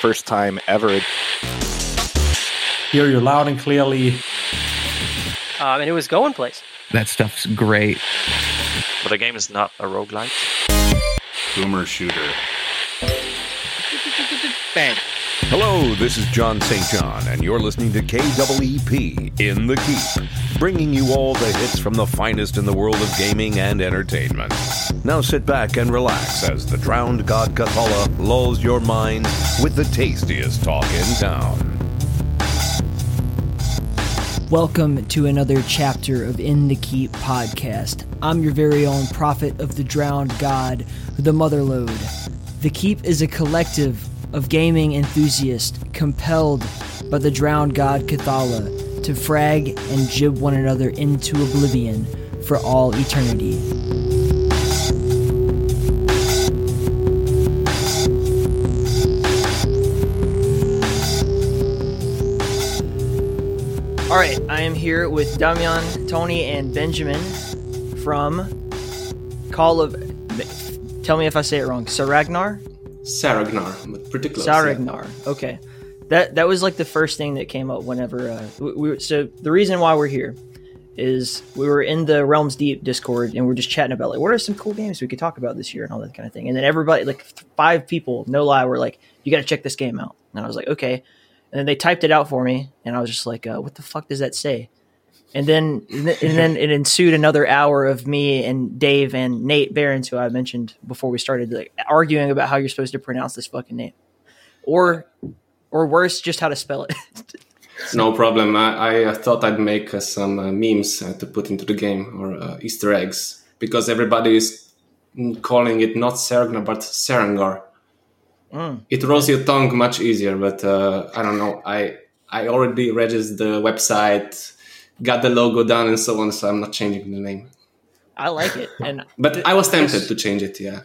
first time ever. Hear you loud and clearly. Um, and it was going place. That stuff's great. But the game is not a roguelike. Boomer shooter. Bang. Hello, this is John St. John, and you're listening to KWEP in the Keep, bringing you all the hits from the finest in the world of gaming and entertainment. Now sit back and relax as the drowned god Cathala lulls your mind with the tastiest talk in town. Welcome to another chapter of In the Keep podcast. I'm your very own prophet of the drowned god, the Motherlode. The Keep is a collective of gaming enthusiasts compelled by the drowned god Cathala to frag and gib one another into oblivion for all eternity. All right, I am here with Damian, Tony, and Benjamin from Call of. Tell me if I say it wrong. Saragnar. Saragnar, but pretty close. Saragnar. Okay, that that was like the first thing that came up whenever uh, we, we So the reason why we're here is we were in the Realms Deep Discord and we're just chatting about like what are some cool games we could talk about this year and all that kind of thing. And then everybody, like five people, no lie, were like, "You got to check this game out." And I was like, "Okay." And then they typed it out for me, and I was just like, uh, "What the fuck does that say?" And then, and then it ensued another hour of me and Dave and Nate Behrens, who I mentioned before we started, like arguing about how you're supposed to pronounce this fucking name, or, or worse, just how to spell it. no problem. I, I thought I'd make uh, some uh, memes uh, to put into the game or uh, Easter eggs because everybody is calling it not Saregnar but Serengar. Mm. It rolls your tongue much easier, but uh, I don't know. I I already registered the website, got the logo done, and so on. So I'm not changing the name. I like it, and but th- I was tempted to change it. Yeah.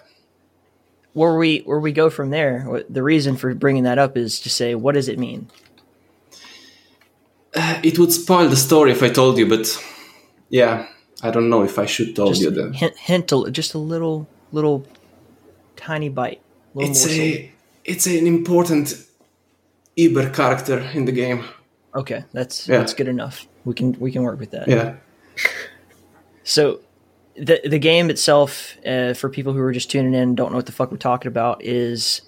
Where we where we go from there, the reason for bringing that up is to say, what does it mean? Uh, it would spoil the story if I told you, but yeah, I don't know if I should tell just you then. Hint, hint, a, just a little little tiny bite. It's a it's an important Iber character in the game. Okay, that's yeah. that's good enough. We can we can work with that. Yeah. So, the the game itself, uh, for people who are just tuning in, don't know what the fuck we're talking about, is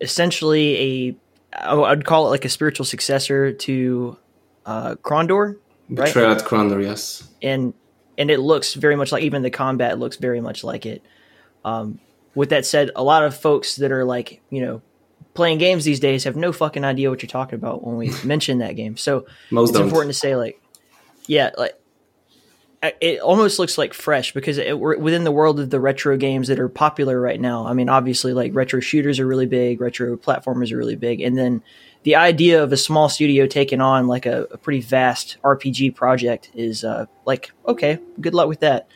essentially a I'd call it like a spiritual successor to uh, Krondor. Right? Betrayal at Krondor, yes. And and it looks very much like even the combat looks very much like it. Um, with that said, a lot of folks that are like, you know, playing games these days have no fucking idea what you're talking about when we mention that game. So Most it's don't. important to say, like, yeah, like it almost looks like fresh because it, within the world of the retro games that are popular right now. I mean, obviously, like retro shooters are really big, retro platformers are really big, and then the idea of a small studio taking on like a, a pretty vast RPG project is uh, like okay, good luck with that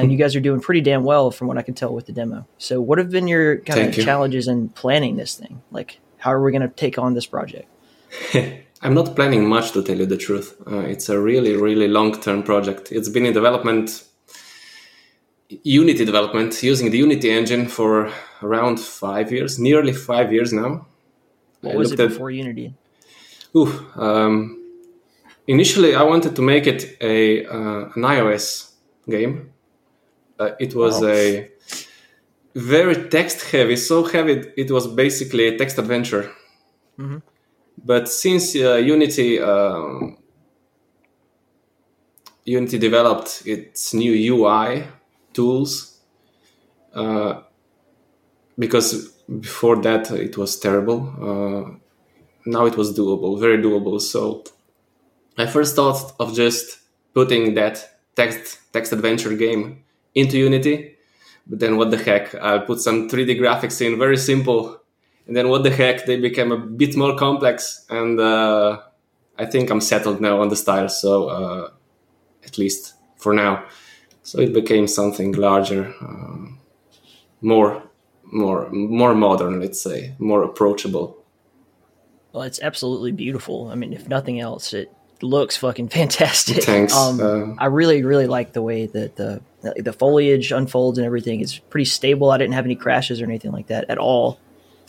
and you guys are doing pretty damn well from what I can tell with the demo. So, what have been your kind Thank of you. challenges in planning this thing? Like, how are we going to take on this project? I'm not planning much to tell you the truth. Uh, it's a really, really long term project. It's been in development, Unity development, using the Unity engine for around five years, nearly five years now. What I was it at- before Unity? Ooh, um, initially, I wanted to make it a uh, an iOS game. Uh, it was Wow. a very text heavy, so heavy it was basically a text adventure. Mhm. But since uh, Unity um, Unity developed its new UI tools, uh, because before that it was terrible. Uh, now it was doable, very doable. So I first thought of just putting that text text adventure game into Unity, but then what the heck? I'll put some 3D graphics in, very simple, and then what the heck? They became a bit more complex, and uh, I think I'm settled now on the style. So uh, at least for now, so it became something larger, uh, more more more modern, let's say, more approachable. Well, it's absolutely beautiful. I mean, if nothing else, it looks fucking fantastic. Thanks. Um, Uh, I really, really like the way that the the foliage unfolds and everything. It's pretty stable. I didn't have any crashes or anything like that at all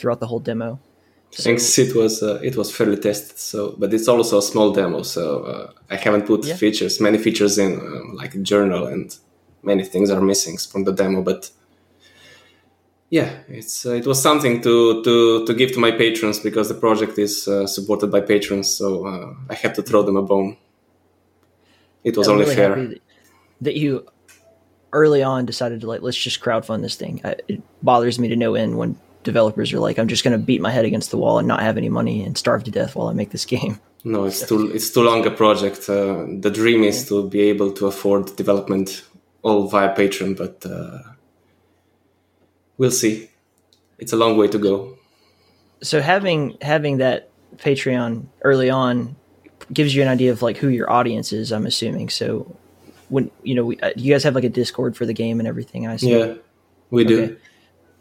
throughout the whole demo. Thanks. It was uh, it was fairly tested. So, but it's also a small demo. So uh, I haven't put Yeah. features, many features in, um, like a journal, and many things are missing from the demo. But yeah, it's uh, it was something to to to give to my patrons because the project is uh, supported by patrons. So uh, I have to throw them a bone. It was I'm only really fair. that you early on decided to like let's just crowdfund this thing. It bothers me to no end when developers are like, I'm just going to beat my head against the wall and not have any money and starve to death while I make this game. No, it's too it's too long a project. Uh, the dream is to be able to afford development all via Patreon, but uh, we'll see. It's a long way to go. So having having that Patreon early on gives you an idea of like who your audience is. I'm assuming. So when you know, we, uh, you guys have like a Discord for the game and everything. I assume. Yeah, we do. Okay.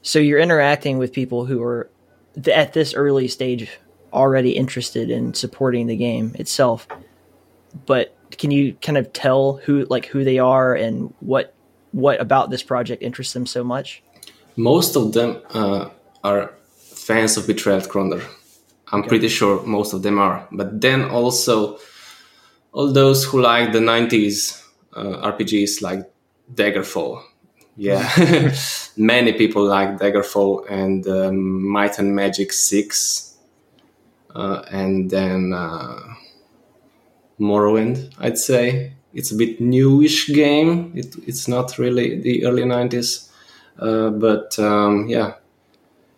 So you're interacting with people who are th- at this early stage already interested in supporting the game itself. But can you kind of tell who like who they are and what what about this project interests them so much? Most of them uh, are fans of Betrayed Krondor. I'm pretty sure most of them are. But then also all those who like the 90s uh, RPGs like Daggerfall. Yeah, many people like Daggerfall and um, Might and Magic 6. Uh, and then uh, Morrowind, I'd say. It's a bit newish game. It, it's not really the early 90s. Uh, but um, yeah,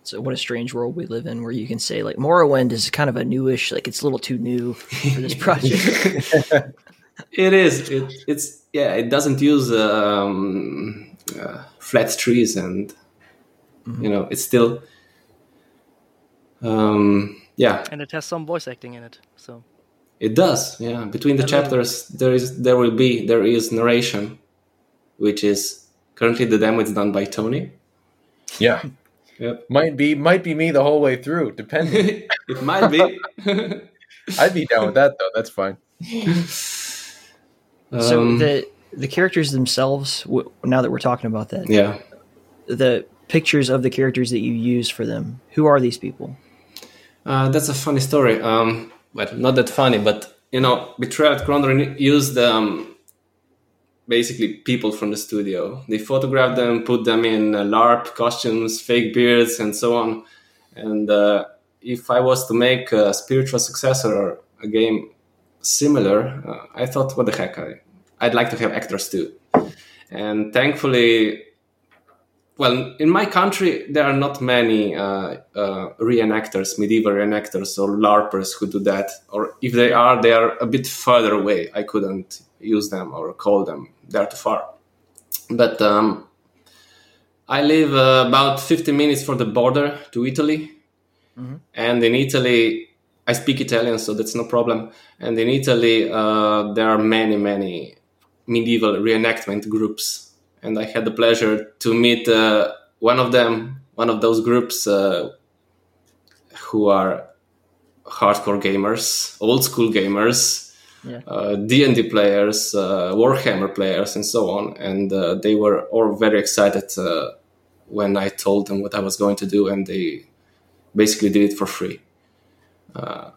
So what a strange world we live in where you can say like Morrowind is kind of a newish like it's a little too new for this project. it is. It, it's yeah. It doesn't use um, uh, flat trees, and you know, it's still um, yeah. and it has some voice acting in it. So It does. Yeah. Between the Hello. chapters, there is there will be there is narration, which is currently the demo is done by Tony. Yeah. Yep. Might be might be me the whole way through, depending. it might be. I'd be down with that though. That's fine. so Um, the the characters themselves w- now that we're talking about that yeah. the pictures of the characters that you use for them who are these people Uh, that's a funny story. Um, well, not that funny, but you know, Betrayed Krondor used um, basically people from the studio. They photographed them, put them in uh, LARP costumes, fake beards, and so on. And uh, if I was to make a spiritual successor or a game similar, uh, I thought, what the heck, I, I'd like to have actors too. And thankfully, well, in my country, there are not many uh, uh, reenactors, medieval reenactors, or LARPers who do that. Or if they are, they are a bit further away. I couldn't use them or call them; they're too far. But um, I live uh, about 50 minutes from the border to Italy, and in Italy, I speak Italian, so that's no problem. And in Italy, uh, there are many, many medieval reenactment groups and I had the pleasure to meet uh, one of them, one of those groups uh, who are hardcore gamers, old school gamers, uh, D&D players, uh, Warhammer players, and so on. And uh, they were all very excited uh, when I told them what I was going to do, and they basically did it for free. Uh,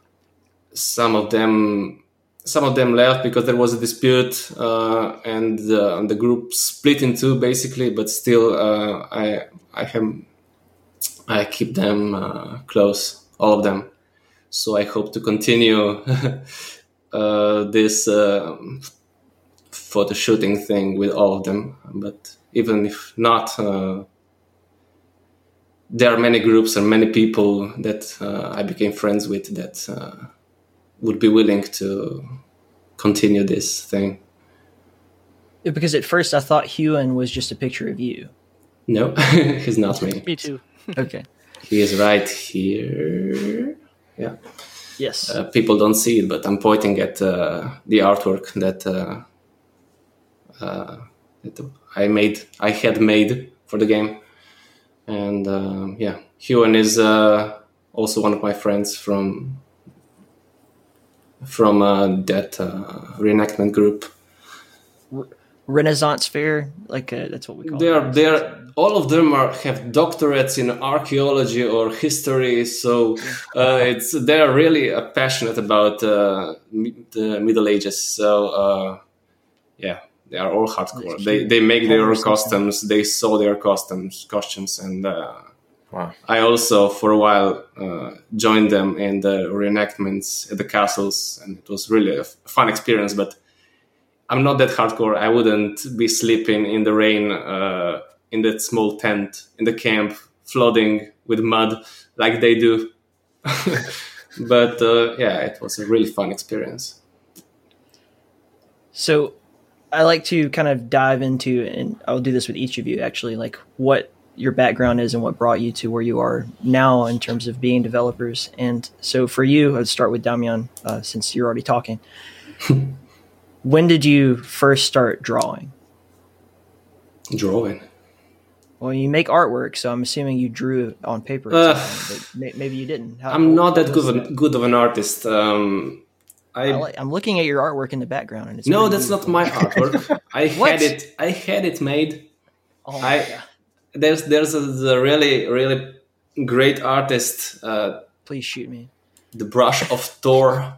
some of them some of them left because there was a dispute uh, and uh, the group split in two basically but still uh, i i have i keep them uh, close all of them. So i hope to continue uh, this um photo shooting thing with all of them. But even if not uh, there are many groups and many people that uh, i became friends with that uh, would be willing to continue this thing. Yeah, because at first i thought hewan was just a picture of you No, he's not me. me too. okay He is right here. Yeah, yes uh, people don't see it, but I'm pointing at uh, the artwork that uh, uh, that I made. I had made for the game, and um, yeah, Hewan is uh, also one of my friends from from uh, that uh, reenactment group. Renaissance fair, like uh, that's what we call They are they are all of them are have doctorates in archaeology or history, so uh, it's they are really uh, passionate about uh, the Middle Ages. So uh, yeah, they are all hardcore. They they make their costumes, they sew their costumes, costumes, and uh, Wow. I also for a while uh, joined them in the reenactments at the castles, and it was really a f- fun experience. But I'm not that hardcore. I wouldn't be sleeping in the rain uh, in that small tent in the camp, flooding with mud like they do. but uh, yeah, it was a really fun experience. So I like to kind of dive into, and I'll do this with each of you actually, like what your background is and what brought you to where you are now in terms of being developers. And so for you, I'd start with Damian, uh, since you're already talking. when did you first start drawing? Drawing. Well, you make artwork, so I'm assuming you drew it on paper. Uh, but maybe you didn't. How- I'm not that good of, good of an artist. Um, I I'm looking at your artwork in the background, and it's no, that's not my artwork. I had it. I had it made. Oh I God. There's there's a, the really really great artist. Uh, Please shoot me. the brush of Thor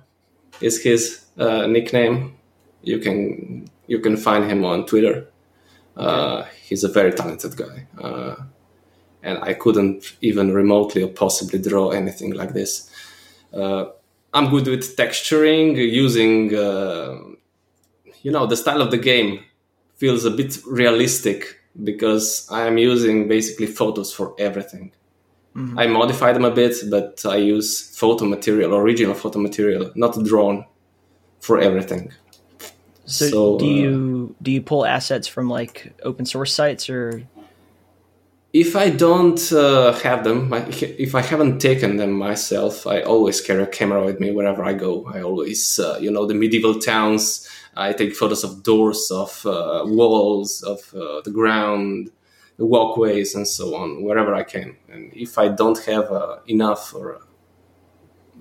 is his uh, nickname. You can you can find him on Twitter. Uh, he's a very talented guy, uh, and I couldn't even remotely or possibly draw anything like this. Uh, I'm good with texturing, using uh, you know the style of the game feels a bit realistic because I am using basically photos for everything. I modify them a bit, but I use photo material, original photo material, not drawn, for everything. So, So, do uh, you do you pull assets from like open source sites or If I don't uh, have them, if I haven't taken them myself, I always carry a camera with me wherever I go. I always, uh, you know, the medieval towns. I take photos of doors, of uh, walls, of uh, the ground, the walkways, and so on, wherever I can. And if I don't have uh, enough or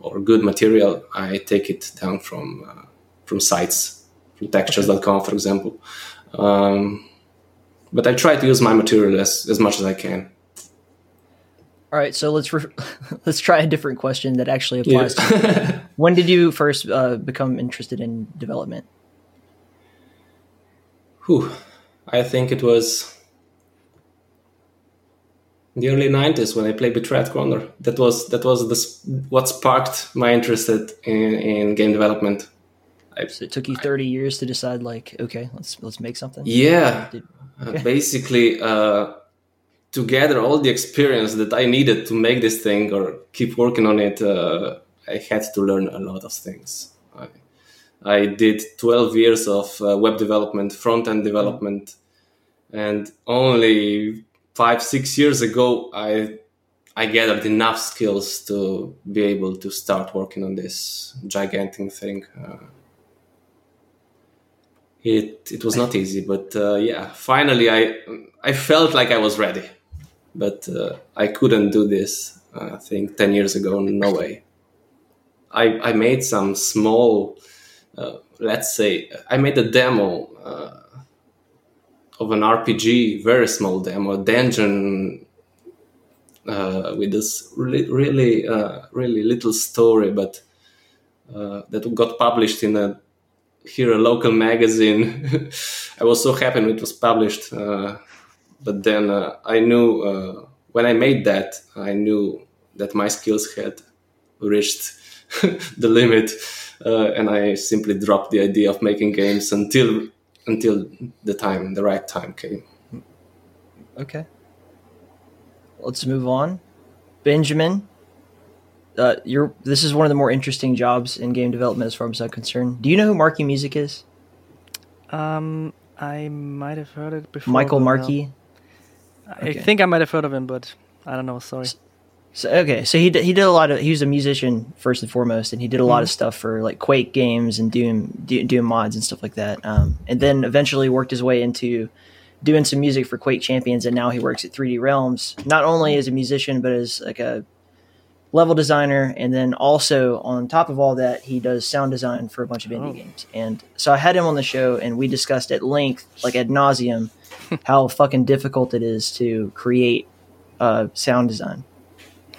or good material, I take it down from uh, from sites, from textures.com, for example. Um, but I try to use my material as, as much as I can. all right so let's re- let's try a different question that actually applies to you. When did you first uh, become interested in development Whew. I think it was the early '90s when I played Red Corner. That was that was the, what sparked my interest in, in game development. so it took you 30 years to decide like okay let's let's make something Yeah, Did- Uh, basically, uh, to gather all the experience that I needed to make this thing or keep working on it, uh, I had to learn a lot of things. I, did 12 years of uh, web development, front end development, and only five, six years ago, I I gathered enough skills to be able to start working on this gigantic thing. Uh, it it was not easy, but uh, yeah, finally I I felt like I was ready, but uh, I couldn't do this. Uh, I think ten years ago, in no way. I I made some small, uh, let's say, I made a demo uh, of an RPG, very small demo, a dungeon uh, with this really really uh, really little story, but uh, that got published in a here a local magazine. I was so happy when it was published, but then I knew when I made that, I knew that my skills had reached the limit, uh, and I simply dropped the idea of making games until until the time, the right time came. okay let's move on benjamin uh, you're this is one of the more interesting jobs in game development as far as i'm concerned do you know who marky music is Um, I might have heard it before. michael but no. markey I Okay. think I might have heard of him, but I don't know. Sorry. So okay, so he did, he did a lot of he was a musician first and foremost, and he did a Mm-hmm. lot of stuff for like Quake games and doing Do- Doom mods and stuff like that. Um, and then eventually worked his way into doing some music for Quake Champions, and now he works at 3D Realms, not only as a musician but as like a level designer, and then also on top of all that, he does sound design for a bunch of indie Oh. games. And so I had him on the show, and we discussed at length, like ad nauseum, how fucking difficult it is to create uh, sound design.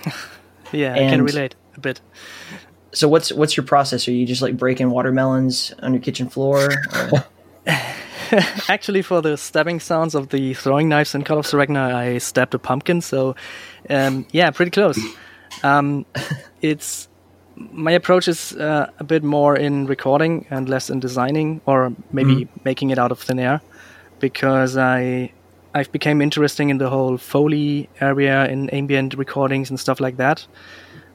Yeah, I can relate a bit. So what's what's your process? Are you just like breaking watermelons on your kitchen floor? Actually, for the stabbing sounds of the throwing knives in Call of Saregnar, I stabbed a pumpkin. So, um, yeah, pretty close. Um, it's my approach is uh, a bit more in recording and less in designing, or maybe making it out of thin air, because I I've become interesting in the whole foley area in ambient recordings and stuff like that.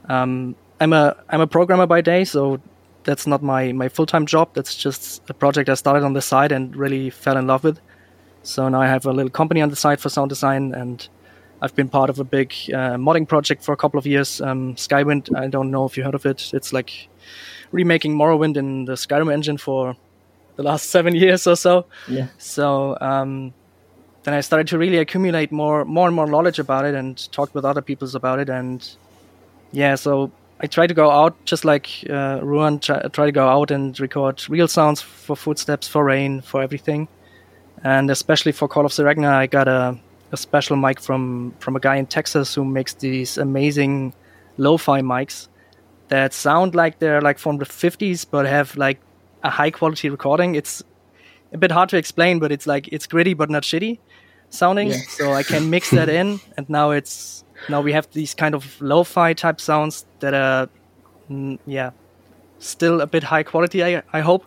Um, I'm a I'm a programmer by day, so that's not my my full time job. That's just a project I started on the side and really fell in love with. So now I have a little company on the side for sound design, and I've been part of a big uh, modding project for a couple of years. Um, Skywind, I don't know if you heard of it. It's like remaking Morrowind in the Skyrim engine for the last seven years or so. yeah. So um, then I started to really accumulate more, more and more knowledge about it, and talked with other peoples about it. And yeah, so I try to go out, just like uh, Ruan, try, try to go out and record real sounds for footsteps, for rain, for everything. And especially for Call of Saregnar, I got a, a special mic from from a guy in Texas who makes these amazing lo-fi mics that sound like they're like from the 50s, but have like a high quality recording. It's a bit hard to explain, but it's like it's gritty but not shitty sounding. Yeah. So I can mix that in, and now it's now we have these kind of lo-fi type sounds that are, mm, yeah, still a bit high quality. I I hope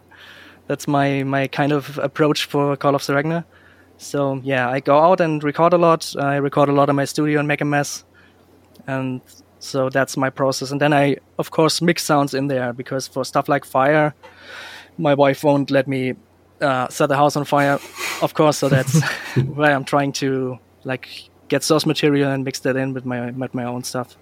that's my my kind of approach for Call of Saregnar. So yeah, I go out and record a lot. I record a lot in my studio and make a mess, and so that's my process. And then I of course mix sounds in there because for stuff like fire, my wife won't let me uh, set the house on fire, of course. So that's where I'm trying to like get source material and mix that in with my with my own stuff.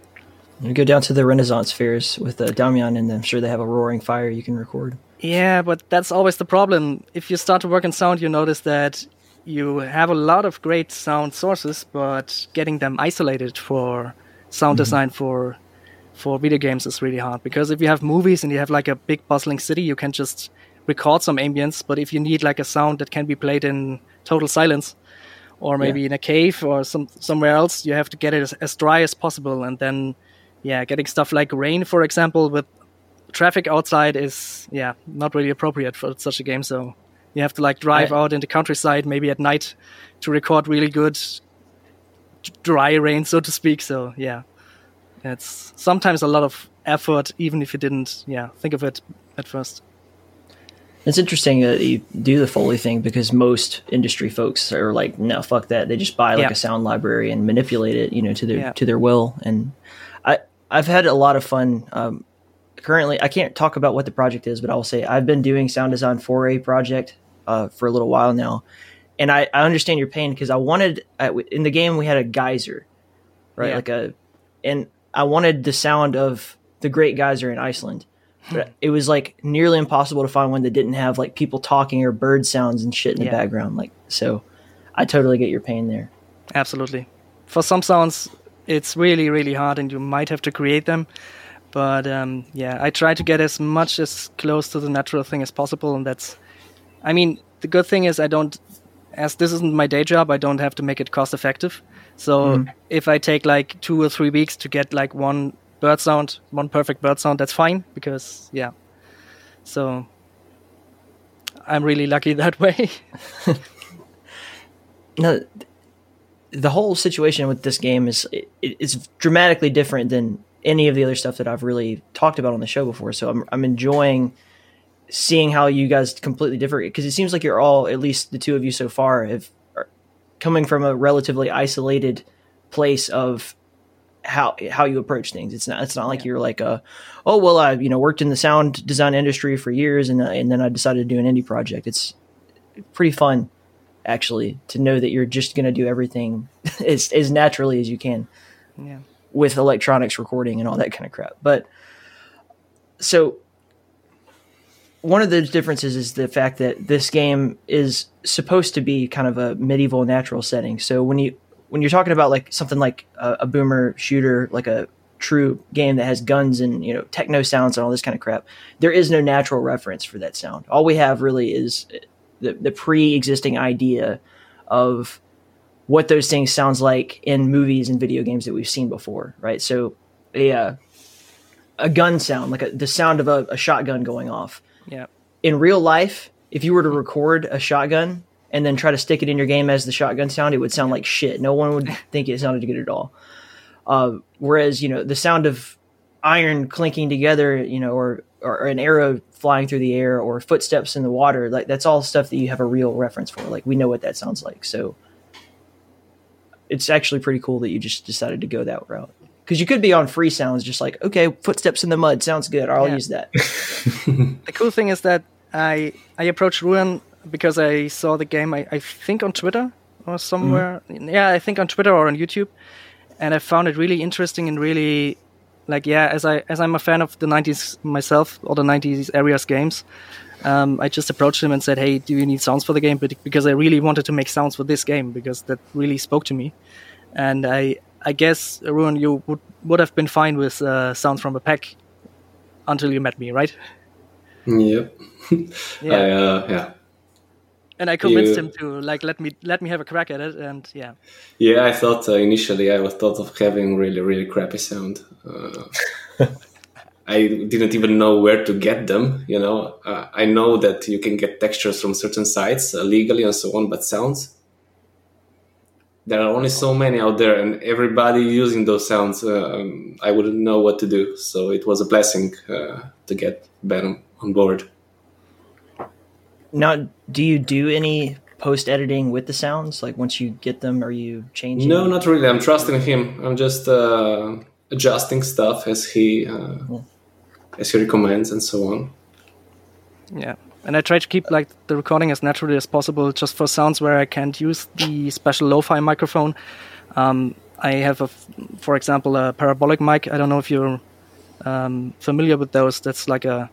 You go down to the Renaissance fairs with uh, Damian, and I'm sure they have a roaring fire you can record. Yeah, but that's always the problem. If you start to work in sound, you notice that you have a lot of great sound sources, but getting them isolated for sound design for for video games is really hard because if you have movies and you have like a big bustling city, you can just record some ambience. But if you need like a sound that can be played in total silence, or maybe in a cave or some somewhere else, you have to get it as, as dry as possible. And then, yeah, getting stuff like rain, for example, with traffic outside is yeah not really appropriate for such a game. So you have to like drive I- out in the countryside, maybe at night, to record really good dry rain, so to speak. So yeah, it's sometimes a lot of effort, even if you didn't yeah think of it at first. It's interesting that you do the Foley thing because most industry folks are like, no, fuck that. They just buy like Yeah. a sound library and manipulate it, you know, to their Yeah. to their will. And I I've had a lot of fun. Um, currently, I can't talk about what the project is, but I will say I've been doing sound design for a project uh, for a little while now, and I, I understand your pain because I wanted uh, in the game we had a geyser, right? Yeah. Like a, and I wanted the sound of the Great Geyser in Iceland. But it was like nearly impossible to find one that didn't have like people talking or bird sounds and shit in the background. Like, so I totally get your pain there. Absolutely. For some sounds, it's really, really hard, and you might have to create them. But um, yeah, I try to get as much as close to the natural thing as possible, and that's. I mean, the good thing is I don't, as this isn't my day job, I don't have to make it cost effective. So if I take like two or three weeks to get like one bird sound, one perfect bird sound, that's fine because yeah. So I'm really lucky that way. No, the whole situation with this game is it, it's dramatically different than any of the other stuff that I've really talked about on the show before. So I'm I'm enjoying seeing how you guys completely differ because it seems like you're all at least the two of you so far have coming from a relatively isolated place of how how you approach things. It's not it's not like you're like a oh well I you know worked in the sound design industry for years and and then I decided to do an indie project. It's pretty fun actually to know that you're just going to do everything as as naturally as you can yeah. with electronics recording and all that kind of crap. But so one of the differences is the fact that this game is supposed to be kind of a medieval natural setting. So when you when you're talking about like something like a, a boomer shooter, like a true game that has guns and you know techno sounds and all this kind of crap, there is no natural reference for that sound. All we have really is the, the pre-existing idea of what those things sounds like in movies and video games that we've seen before, right? So, a uh, a gun sound, like a, the sound of a, a shotgun going off. Yeah. In real life, if you were to record a shotgun and then try to stick it in your game as the shotgun sound, it would sound like shit. No one would think it sounded good at all. Uh, whereas, you know, the sound of iron clinking together, you know, or, or an arrow flying through the air or footsteps in the water, like that's all stuff that you have a real reference for. Like we know what that sounds like. So it's actually pretty cool that you just decided to go that route. Because you could be on free sounds, just like, okay, footsteps in the mud sounds good. I'll Yeah. use that. The cool thing is that I I approached Ruin because I saw the game. I, I think on Twitter or somewhere. Yeah, I think on Twitter or on YouTube, and I found it really interesting and really like yeah. As I as I'm a fan of the '90s myself, all the '90s areas games. Um, I just approached him and said, "Hey, do you need sounds for the game?" But because I really wanted to make sounds for this game because that really spoke to me, and I I guess Ruin, you would would have been fine with uh, sounds from a pack until you met me, right? Yep. Yeah. I, uh, yeah. And I convinced You- him to like let me let me have a crack at it, and yeah, Yeah, I thought uh, initially I was thought of having really really crappy sound. Uh, I didn't even know where to get them. You know, uh, I know that you can get textures from certain sites uh, legally and so on, but sounds there are only so many out there, and everybody using those sounds, uh, um, I wouldn't know what to do. So it was a blessing uh, to get Ben on board. Now, do you do any post editing with the sounds? Like once you get them, are you changing? No, not really. I'm trusting him. I'm just uh, adjusting stuff as he uh, as he recommends and so on. yeah. And I try to keep like the recording as naturally as possible, just for sounds where I can't use the special lo-fi microphone. Um, I have, a, f- for example, a parabolic mic. I don't know if you're um, familiar with those. That's like a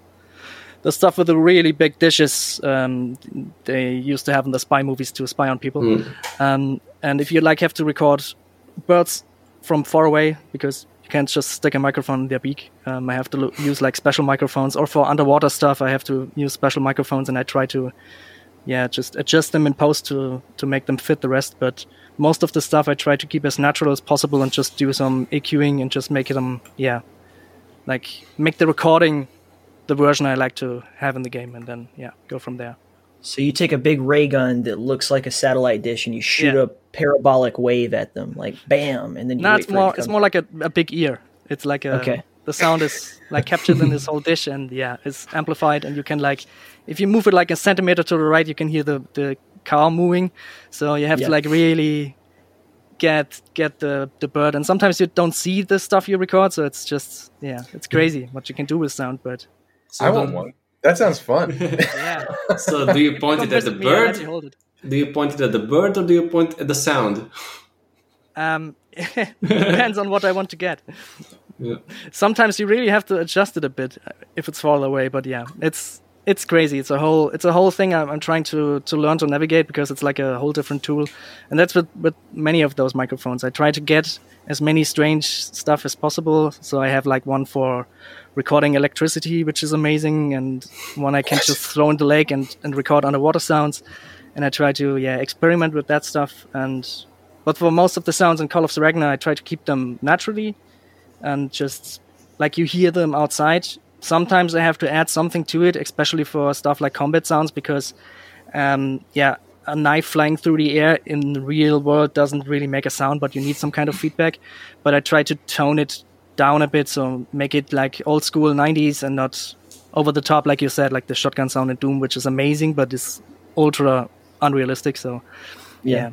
the stuff with the really big dishes um, they used to have in the spy movies to spy on people. Um, and if you like have to record birds from far away because you can't just stick a microphone in their beak, um, I have to lo- use like special microphones. Or for underwater stuff, I have to use special microphones, and I try to, yeah, just adjust them in post to to make them fit the rest. But most of the stuff I try to keep as natural as possible and just do some EQing and just make it um yeah, like make the recording the version I like to have in the game, and then yeah, go from there. So you take a big ray gun that looks like a satellite dish and you shoot Yeah. a parabolic wave at them, like bam, and then you No, it's for it more it's more like a, a big ear. It's like a Okay. the sound is like captured in this whole dish and yeah, it's amplified and you can like if you move it like a centimeter to the right you can hear the, the car moving. So you have Yeah. to like really get get the, the bird and sometimes you don't see the stuff you record, so it's just yeah, it's crazy what you can do with sound, but So I want one. That sounds fun. yeah. So do you point it at visit the me, I'll let bird? you hold it. Do you point it at the bird or do you point at the sound? Um, depends on what I want to get. Yeah. Sometimes you really have to adjust it a bit uh, if it's far away. But yeah, it's it's crazy. It's a whole it's a whole thing. I'm, I'm trying to to learn to navigate because it's like a whole different tool, and that's with with many of those microphones. I try to get as many strange stuff as possible. So I have like one for recording electricity, which is amazing, and one I can just throw in the lake and and record underwater sounds. And I try to yeah experiment with that stuff and but for most of the sounds in Call of Saregnar, I try to keep them naturally and just like you hear them outside. Sometimes I have to add something to it, especially for stuff like combat sounds, because um, yeah, a knife flying through the air in the real world doesn't really make a sound, but you need some kind of feedback. But I try to tone it down a bit, so make it like old school 90s and not over the top, like you said, like the shotgun sound in Doom, which is amazing, but is ultra unrealistic. So yeah.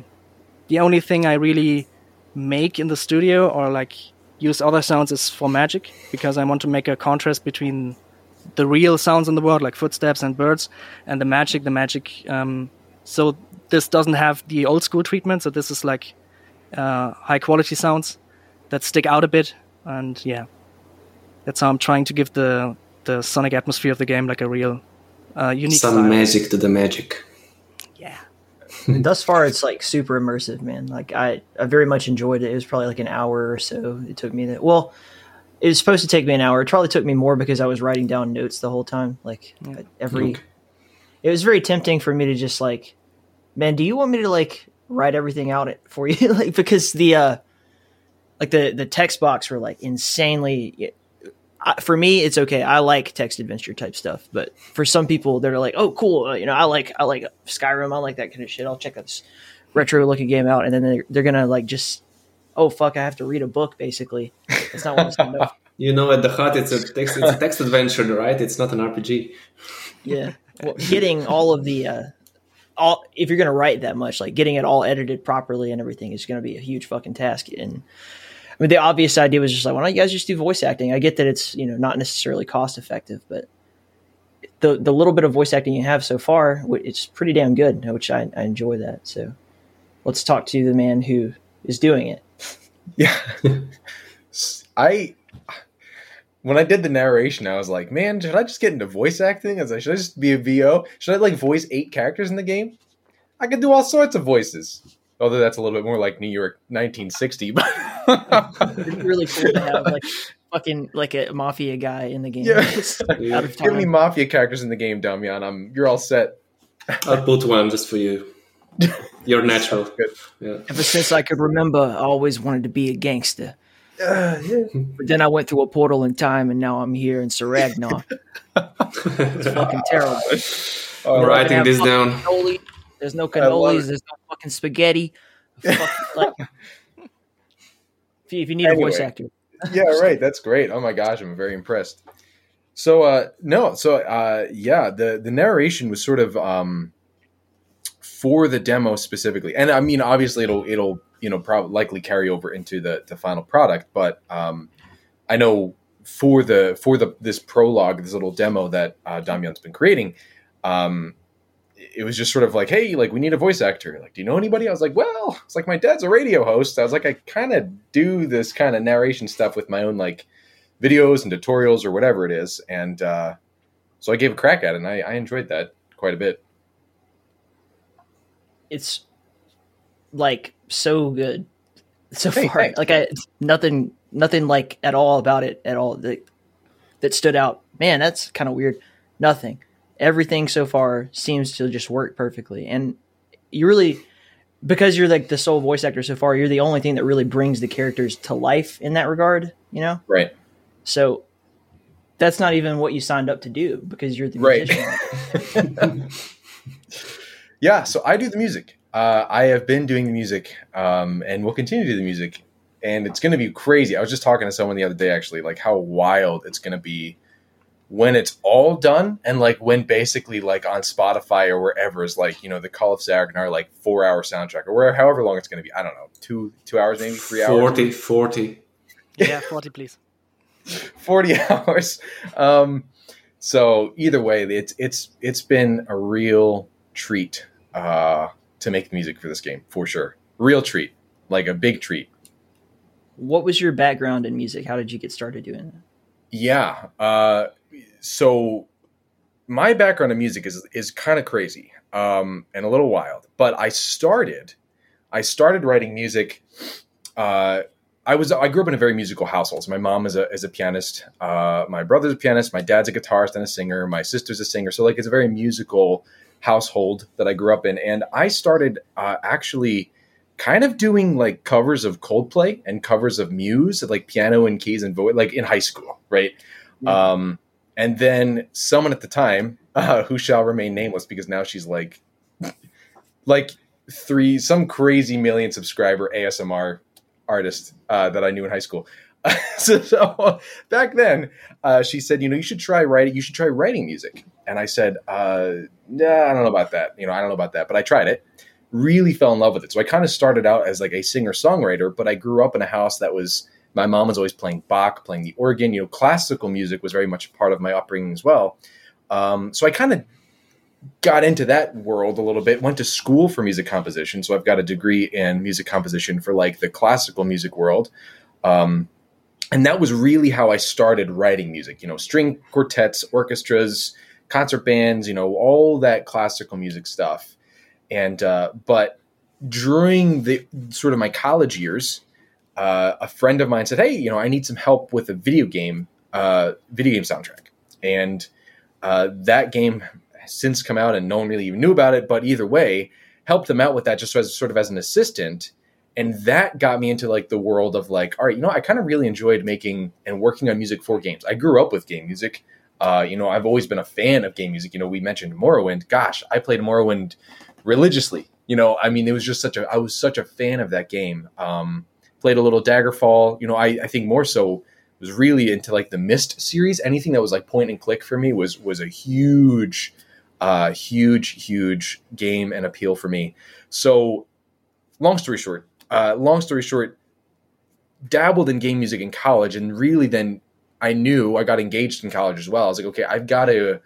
The only thing I really make in the studio or like use other sounds is for magic because I want to make a contrast between the real sounds in the world, like footsteps and birds, and the magic. The magic. Um, so this doesn't have the old school treatment. So this is like uh, high quality sounds that stick out a bit, and yeah, that's how I'm trying to give the the sonic atmosphere of the game like a real uh, unique Some style. magic to the magic. Yeah. And thus far, it's like super immersive, man. Like I, I very much enjoyed it. It was probably like an hour or so. It took me that. Well, it was supposed to take me an hour. It probably took me more because I was writing down notes the whole time. Like every, Okay. it was very tempting for me to just like, man, do you want me to like write everything out it- for you? like because the uh, like the the text box were like insanely. For me, it's okay. I like text adventure type stuff, but for some people, they're like, "Oh, cool! Uh, you know, I like I like Skyrim. I like that kind of shit. I'll check this retro looking game out." And then they're, they're gonna like just, "Oh fuck! I have to read a book." Basically, that's not what I'm saying. You know, at the heart, it's a text, it's a text adventure, right? It's not an RPG. Yeah, well, getting all of the uh, all if you're gonna write that much, like getting it all edited properly and everything is gonna be a huge fucking task. And I mean, the obvious idea was just like, why don't you guys just do voice acting? I get that it's you know not necessarily cost effective, but the the little bit of voice acting you have so far, it's pretty damn good, which I, I enjoy that. So let's talk to the man who is doing it. Yeah. I when I did the narration, I was like, man, should I just get into voice acting? I was like, should I just be a VO? Should I like voice eight characters in the game? I could do all sorts of voices. Although that's a little bit more like New York 1960, but It'd be really cool to have like fucking like a mafia guy in the game. Yeah. Just out of Give me mafia characters in the game, Damian. I'm you're all set. I'll put one just for you. You're natural. Good. Yeah. Ever since I could remember, I always wanted to be a gangster. Uh, yeah. But then I went through a portal in time, and now I'm here in Saregnar. it's fucking terrible. I'm writing this down. Cannoli. There's no cannolis. There's no fucking spaghetti. Fuck, like, if, you, if you need a voice actor, yeah, right. That's great. Oh my gosh, I'm very impressed. So uh no, so uh yeah, the the narration was sort of um for the demo specifically. And I mean obviously it'll it'll, you know, probably likely carry over into the the final product, but um I know for the for the this prologue, this little demo that uh Damian's been creating, um it was just sort of like, hey, like we need a voice actor. Like, do you know anybody? I was like, well, it's like my dad's a radio host. I was like, I kind of do this kind of narration stuff with my own like videos and tutorials or whatever it is, and uh, so I gave a crack at it, and I, I enjoyed that quite a bit. it's like so good so Hey, far. thanks. Like I nothing, nothing like at all about it at all that that stood out. Man, that's kind of weird. Nothing. Everything so far seems to just work perfectly, and you really because you're like the sole voice actor so far. You're the only thing that really brings the characters to life in that regard. You know. Right. So that's not even what you signed up to do because you're the Right. musician. Yeah, so I do the music. Uh, I have been doing the music, um, and will continue to do the music, and it's going to be crazy. I was just talking to someone the other day, actually, like how wild it's going to be when it's all done, and like when basically like on Spotify or wherever is like you know the Call of Saregnar like four hour soundtrack or where however long it's going to be. I don't know, two two hours maybe three hours. 40, 40. Yeah, 40, please. 40 hours. Um, so either way, it's it's it's been a real treat uh, to make music for this game for sure. Real treat, like a big treat. what was your background in music? How did you get started doing that? Yeah. Uh, so my background in music is is kind of crazy um, and a little wild. But I started, I started writing music. Uh, I was I grew up in a very musical household. So my mom is a is a pianist. Uh, my brother's a pianist. My dad's a guitarist and a singer. My sister's a singer. So like it's a very musical household that I grew up in. And I started uh, actually kind of doing like covers of Coldplay and covers of Muse, like piano and keys and voice, like in high school, right? Yeah. Um, and then someone at the time, uh, who shall remain nameless, because now she's like, like three, some crazy million subscriber ASMR artist uh, that I knew in high school. so, so back then, uh, she said, you know, you should try writing. You should try writing music. And I said, uh, nah, I don't know about that. You know, I don't know about that. But I tried it. Really fell in love with it. So I kind of started out as like a singer songwriter, but I grew up in a house that was my mom was always playing Bach, playing the organ. You know, classical music was very much part of my upbringing as well. Um, so I kind of got into that world a little bit. Went to school for music composition, so I've got a degree in music composition for like the classical music world. Um, and that was really how I started writing music. You know, string quartets, orchestras, concert bands. You know, all that classical music stuff. And uh, but during the sort of my college years, uh, a friend of mine said, "Hey, you know, I need some help with a video game, uh, video game soundtrack," and uh, that game has since come out, and no one really even knew about it. But either way, helped them out with that just as sort of as an assistant, and that got me into like the world of like, all right, you know, I kind of really enjoyed making and working on music for games. I grew up with game music. Uh, you know, I've always been a fan of game music. You know, we mentioned Morrowind. Gosh, I played Morrowind religiously. You know, I mean, it was just such a I was such a fan of that game. Um, played a little Daggerfall. You know, I, I think more so was really into like the Myst series. Anything that was like point and click for me was was a huge, uh, huge, huge game and appeal for me. So, long story short, uh, long story short, dabbled in game music in college, and really then I knew I got engaged in college as well. I was like, okay, I've got to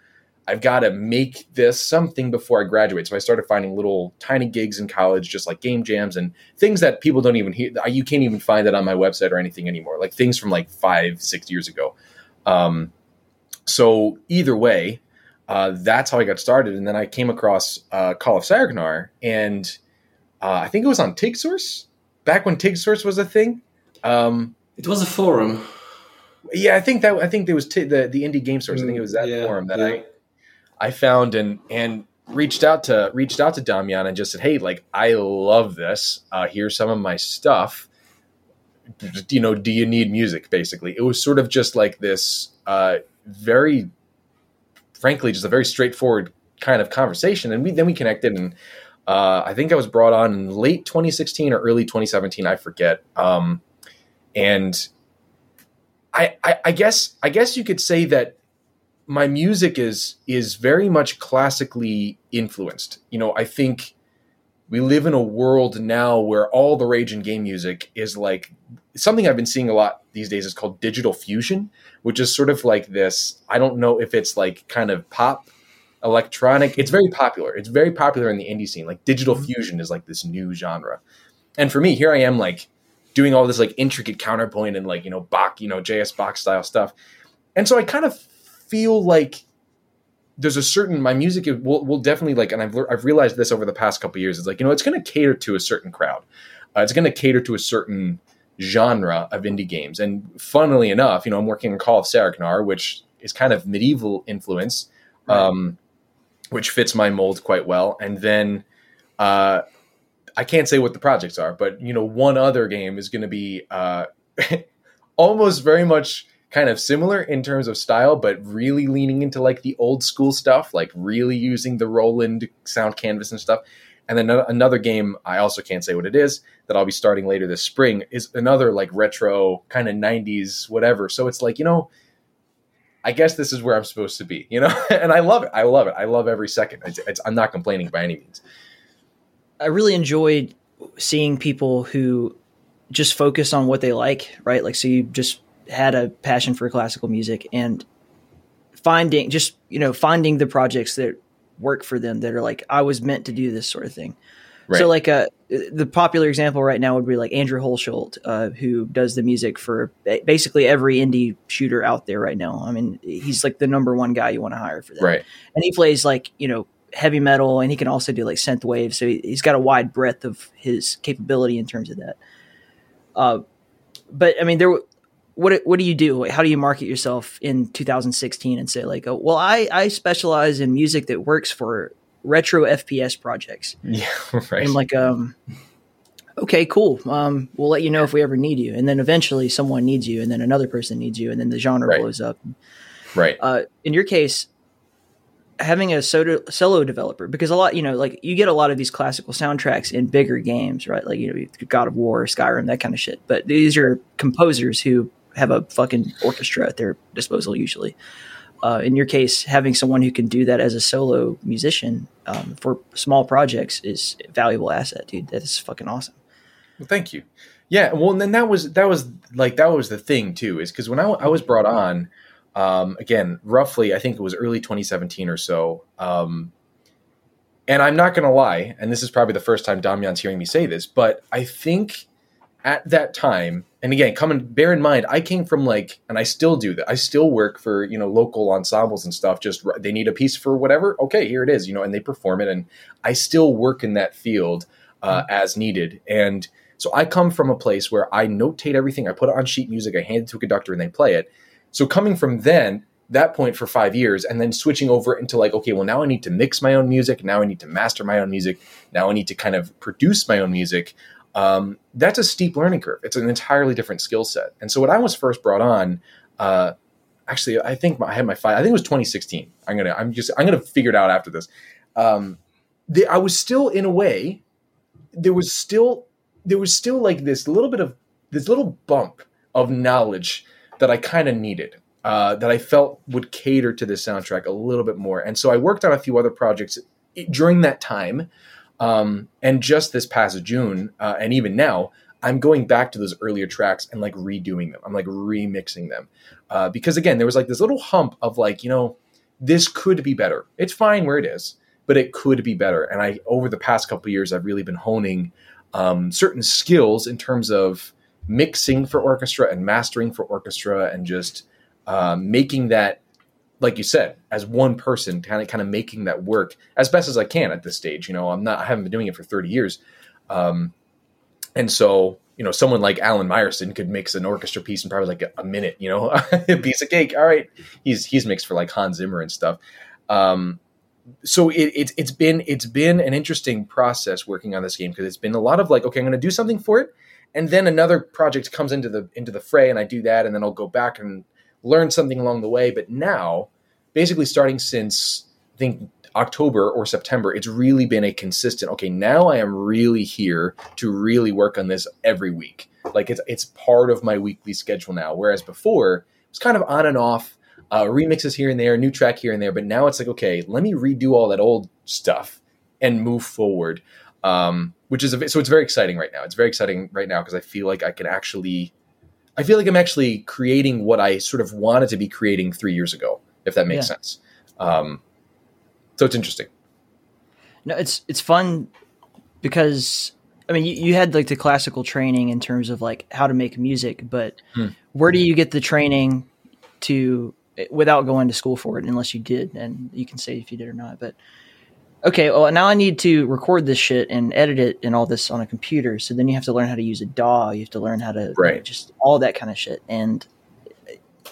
I've got to make this something before I graduate. So I started finding little tiny gigs in college, just like game jams and things that people don't even hear. You can't even find that on my website or anything anymore. Like things from like five, six years ago. Um, so either way, uh, that's how I got started. And then I came across uh, Call of Saregnar, and uh, I think it was on TigSource back when TigSource was a thing. Um, It was a forum. yeah, I think that I think there was t- the the indie game source. I think it was that Yeah, forum that yeah. I I found and and reached out to reached out to Damian and just said, "Hey, like I love this. Uh, here's some of my stuff. You know, do you need music?" Basically, it was sort of just like this uh, very, frankly, just a very straightforward kind of conversation, and we then we connected and. Uh, I think I was brought on in late 2016 or early 2017. I forget. Um, and I, I, I guess I guess you could say that my music is is very much classically influenced. You know, I think we live in a world now where all the rage in game music is like something I've been seeing a lot these days is called digital fusion, which is sort of like this. I don't know if it's like kind of pop electronic. It's very popular. It's very popular in the indie scene. Like digital mm-hmm. fusion is like this new genre. And for me, here I am like doing all this like intricate counterpoint and like, you know, Bach, you know, JS Bach style stuff. And so I kind of feel like there's a certain my music will, will definitely like and I've, I've realized this over the past couple years it's like you know it's going to cater to a certain crowd. Uh, it's going to cater to a certain genre of indie games. And funnily enough you know i'm working on call of saregnar which is kind of medieval influence um, which fits my mold quite well. And then uh, i can't say what the projects are but you know one other game is going to be uh, almost very much kind of similar in terms of style, but really leaning into like the old school stuff, like really using the Roland sound canvas and stuff. And then another game, I also can't say what it is, that I'll be starting later this spring is another like retro kind of 90s, whatever. So it's like, you know, I guess this is where I'm supposed to be, you know? and I love it. I love it. I love every second. It's, it's, I'm not complaining by any means. I really enjoyed seeing people who just focus on what they like, right? Like, so you just had a passion for classical music and finding just, you know, finding the projects that work for them that are like, I was meant to do this sort of thing. Right. So, like, uh, the popular example right now would be like Andrew Hulshult, uh, who does the music for basically every indie shooter out there right now. I mean, he's like the number one guy you want to hire for that right. and he plays like you know heavy metal and he can also do like synth wave so he, he's got a wide breadth of his capability in terms of that uh, but i mean there what what do you do how do you market yourself in 2016 and say like oh, well i i specialize in music that works for retro fps projects Yeah. Right. i'm like um okay cool um we'll let you know if we ever need you and then eventually someone needs you and then another person needs you and then the genre Right. blows up right. uh, in your case, having a solo, solo developer, because a lot, you know, like you get a lot of these classical soundtracks in bigger games, right? Like, you know, God of War, Skyrim, that kind of shit. But these are composers who have a fucking orchestra at their disposal usually. Uh, in your case, having someone who can do that as a solo musician um, for small projects is valuable asset, dude. That is fucking awesome. Well, thank you. Yeah, well, and then that was that was like that was the thing too, is because when I, I was brought on, um, again, roughly, I think it was early 2017 or so. Um, and I'm not going to lie, and this is probably the first time Damian's hearing me say this, but I think at that time, and again, come and bear in mind, I came from like, and I still do that. I still work for you know local ensembles and stuff. Just they need a piece for whatever. Okay, here it is. You know, and they perform it, and I still work in that field uh, as needed. And So I come from a place where I notate everything, I put it on sheet music, I hand it to a conductor, and they play it. So coming from then, that point for five years, and then switching over into like, okay, well now I need to mix my own music, now I need to master my own music, now I need to kind of produce my own music. Um, that's a steep learning curve. It's an entirely different skill set. And so when I was first brought on, uh, actually, I think I had my five. I think it was 2016. I'm gonna, I'm just, I'm gonna figure it out after this. Um, the, I was still in a way, there was still, there was still like this little bit of this little bump of knowledge that I kind of needed. Uh, that I felt would cater to the soundtrack a little bit more, and so I worked on a few other projects during that time. Um, and just this past June, uh, and even now, I'm going back to those earlier tracks and like redoing them. I'm like remixing them uh, because again, there was like this little hump of like, you know, this could be better. It's fine where it is, but it could be better. And I, over the past couple years, I've really been honing um, certain skills in terms of mixing for orchestra and mastering for orchestra, and just um, making that, like you said, as one person, kind of kind of making that work as best as I can at this stage. You know, I'm not, I haven't been doing it for 30 years, um, and so you know, someone like Alan Meyerson could mix an orchestra piece in probably like a, a minute, you know, a piece of cake. All right. He's, he's mixed for like Hans Zimmer and stuff. Um, so it, it, it's been, it's been an interesting process working on this game because it's been a lot of like, okay, I'm going to do something for it. And then another project comes into the, into the fray and I do that. And then I'll go back and learn something along the way. But now basically starting since I think October or September, it's really been a consistent. Okay, now I am really here to really work on this every week. Like it's it's part of my weekly schedule now. Whereas before it was kind of on and off, uh, remixes here and there, new track here and there. But now it's like okay, let me redo all that old stuff and move forward. Um, which is a, so it's very exciting right now. It's very exciting right now because I feel like I can actually, I feel like I'm actually creating what I sort of wanted to be creating three years ago, if that makes Yeah. sense. Um, so it's interesting. No, it's it's fun because I mean you, you had like the classical training in terms of like how to make music, but Hmm. where do you get the training to without going to school for it unless you did and you can say if you did or not. But okay, well now I need to record this shit and edit it and all this on a computer. So then you have to learn how to use a DAW, you have to learn how to Right. just all that kind of shit. And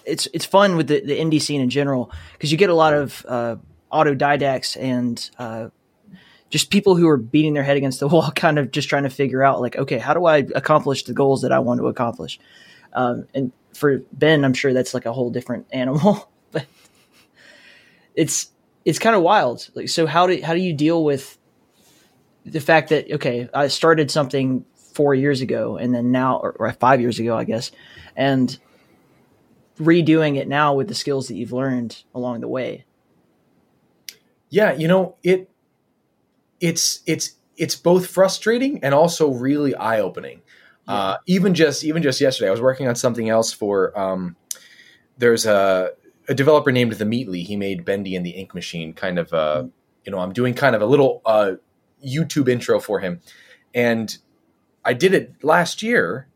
it's it's fun with the, the indie scene in general because you get a lot of uh, autodidacts and uh, just people who are beating their head against the wall, kind of just trying to figure out like, okay, how do I accomplish the goals that I want to accomplish? Um, and for Ben, I'm sure that's like a whole different animal, but it's it's kind of wild. Like, so how do how do you deal with the fact that okay, I started something four years ago, and then now, or, or five years ago, I guess, and redoing it now with the skills that you've learned along the way. Yeah, you know, it it's it's it's both frustrating and also really eye opening. Uh, even just even just yesterday, I was working on something else for. Um, there's a a developer named the Meatly. He made Bendy and the Ink Machine. Kind of, uh, you know, I'm doing kind of a little uh, YouTube intro for him, and I did it last year.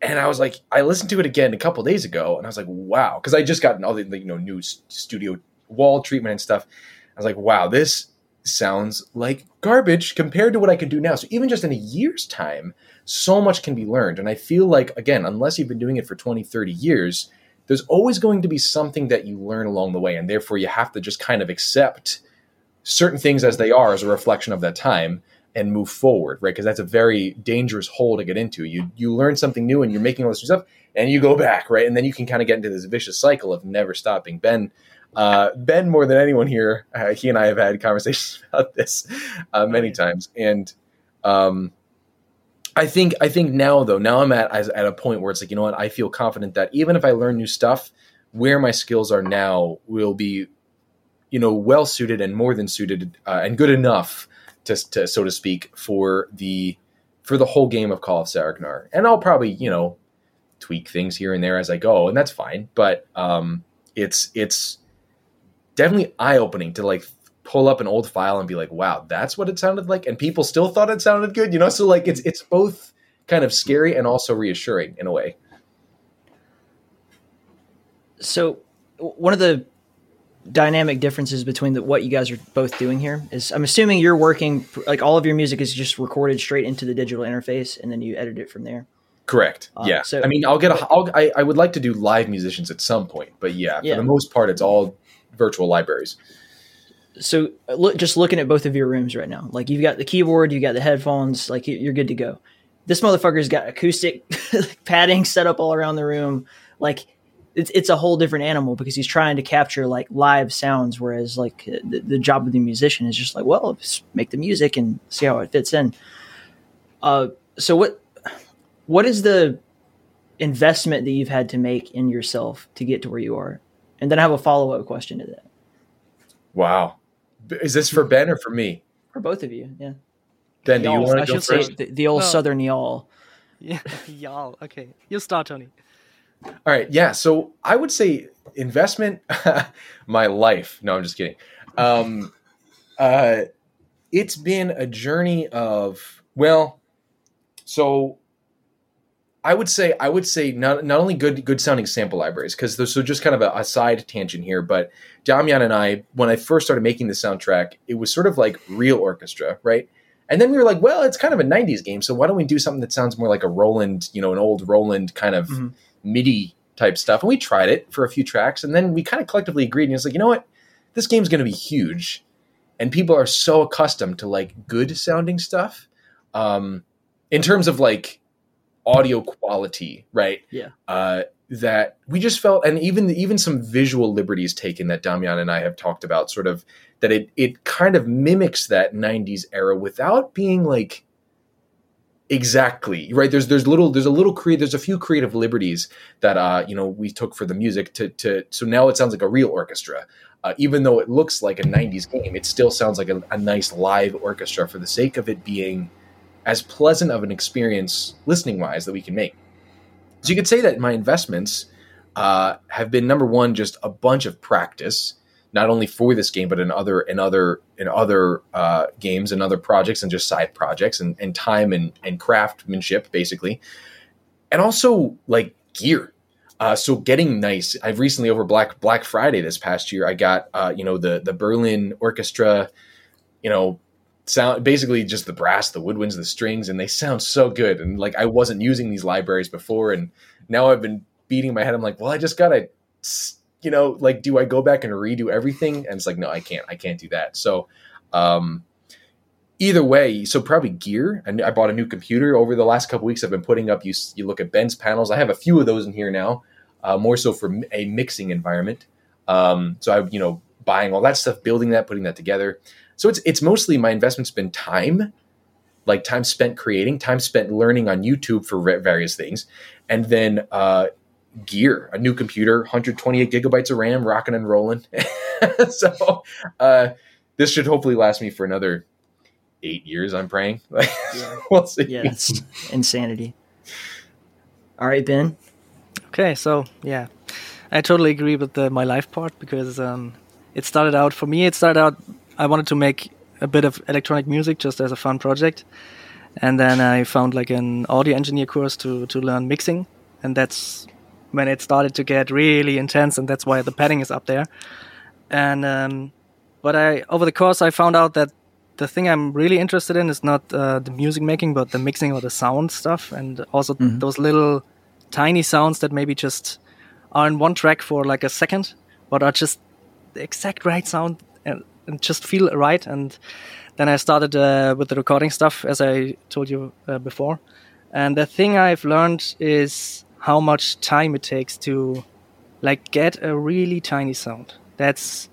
And I was like, I listened to it again a couple days ago, and I was like, wow, because I just gotten all the you know new studio wall treatment and stuff. I was like, wow, this sounds like garbage compared to what I can do now. So even just in a year's time, so much can be learned. And I feel like, again, unless you've been doing it for 20, 30 years, there's always going to be something that you learn along the way. And therefore, you have to just kind of accept certain things as they are as a reflection of that time and move forward, right? Because that's a very dangerous hole to get into. You you learn something new and you're making all this new stuff, and you go back, right? And then you can kind of get into this vicious cycle of never stopping. Ben, uh, Ben, more than anyone here, uh, he and I have had conversations about this uh, many times, and um, I think I think now though now I'm at at a point where it's like you know what I feel confident that even if I learn new stuff, where my skills are now will be, you know, well suited and more than suited uh, and good enough to, to so to speak for the for the whole game of Call of Saregnar. And I'll probably you know tweak things here and there as I go, and that's fine. But um, it's it's definitely eye opening to like pull up an old file and be like, wow, that's what it sounded like, and people still thought it sounded good, you know. So like it's it's both kind of scary and also reassuring in a way. so one of the dynamic differences between the, what you guys are both doing here is I'm assuming you're working like all of your music is just recorded straight into the digital interface and then you edit it from there. Correct. Uh, yeah. so- I mean, I'll get a. I'll, I I would like to do live musicians at some point, but yeah, Yeah. for the most part, it's all virtual libraries. So uh, look, just looking at both of your rooms right now, like you've got the keyboard, you've got the headphones, like you- you're good to go. This motherfucker's got acoustic padding set up all around the room. Like it's it's a whole different animal because he's trying to capture like live sounds, whereas like uh, the, the job of the musician is just like, well, just make the music and see how it fits in. Uh, so what what is the investment that you've had to make in yourself to get to where you are? And then I have a follow up question to that Wow. B- Is this for Ben or for me? for both of you. Yeah. Ben, do you Y'all, want to go should say first? the, the old Well- Southern y'all. Yeah, y'all. Okay, you'll start, Tony. All right. Yeah. So I would say investment, my life. No, I'm just kidding. Um, uh, it's been a journey of, well, so I would say, I would say not, not only good, good sounding sample libraries, because so just kind of a, a side tangent here, but Damian and I, when I first started making the soundtrack, it was sort of like real orchestra, right? And then we were like, well, it's kind of a 90s game, so why don't we do something that sounds more like a Roland, you know, an old Roland kind of Mhm. MIDI type stuff. And we tried it for a few tracks, and then we kind of collectively agreed. And it's like, you know what? This game's going to be huge, and people are so accustomed to like good sounding stuff, um, in terms of like audio quality, right? Yeah. Uh, that we just felt, and even even some visual liberties taken that Damian and I have talked about, sort of that it it kind of mimics that '90s era without being like exactly right there's there's little there's a little create there's a few creative liberties that uh you know we took for the music to to so now it sounds like a real orchestra uh, even though it looks like a 90s game it still sounds like a, a nice live orchestra for the sake of it being as pleasant of an experience listening wise that we can make. So you could say that my investments uh, have been number one just a bunch of practice not only for this game but in other in other in other uh, games and other projects and just side projects and, and time and, and craftsmanship basically. And also like gear. Uh, so getting nice. I've recently over black black friday this past year i got uh, you know the the berlin orchestra you know sound basically just the brass the woodwinds the strings and they sound so good. And like i wasn't using these libraries before and now i've been beating my head. I'm like well i just gotta you know like do i go back and redo everything? And it's like no i can't. I can't do that. So um either way so probably gear. And i bought a new computer over the last couple weeks. I've been putting up you, you look at ben's panels. I have a few of those in here now uh, more so for a mixing environment. Um so i you know buying all that stuff building that putting that together so it's it's mostly my investment's been time like time spent creating time spent learning on youtube for various things and then uh gear a new computer 128 gigabytes of ram rocking and rolling so uh this should hopefully last me for another eight years i'm praying Yeah. we'll see Yeah, that's insanity. All right, Ben. Okay, so yeah, I totally agree with the my life part because um, it started out for me. It started out I wanted to make a bit of electronic music just as a fun project, and then I found like an audio engineer course to to learn mixing, and that's when it started to get really intense, and that's why the padding is up there. And um, but I over the course I found out that the thing I'm really interested in is not uh, the music making, but the mixing or the sound stuff, and also those little tiny sounds that maybe just are in one track for like a second, but are just the exact right sound just feel right. And then I started uh, with the recording stuff, as I told you uh, before. And the thing I've learned is how much time it takes to like get a really tiny sound. That's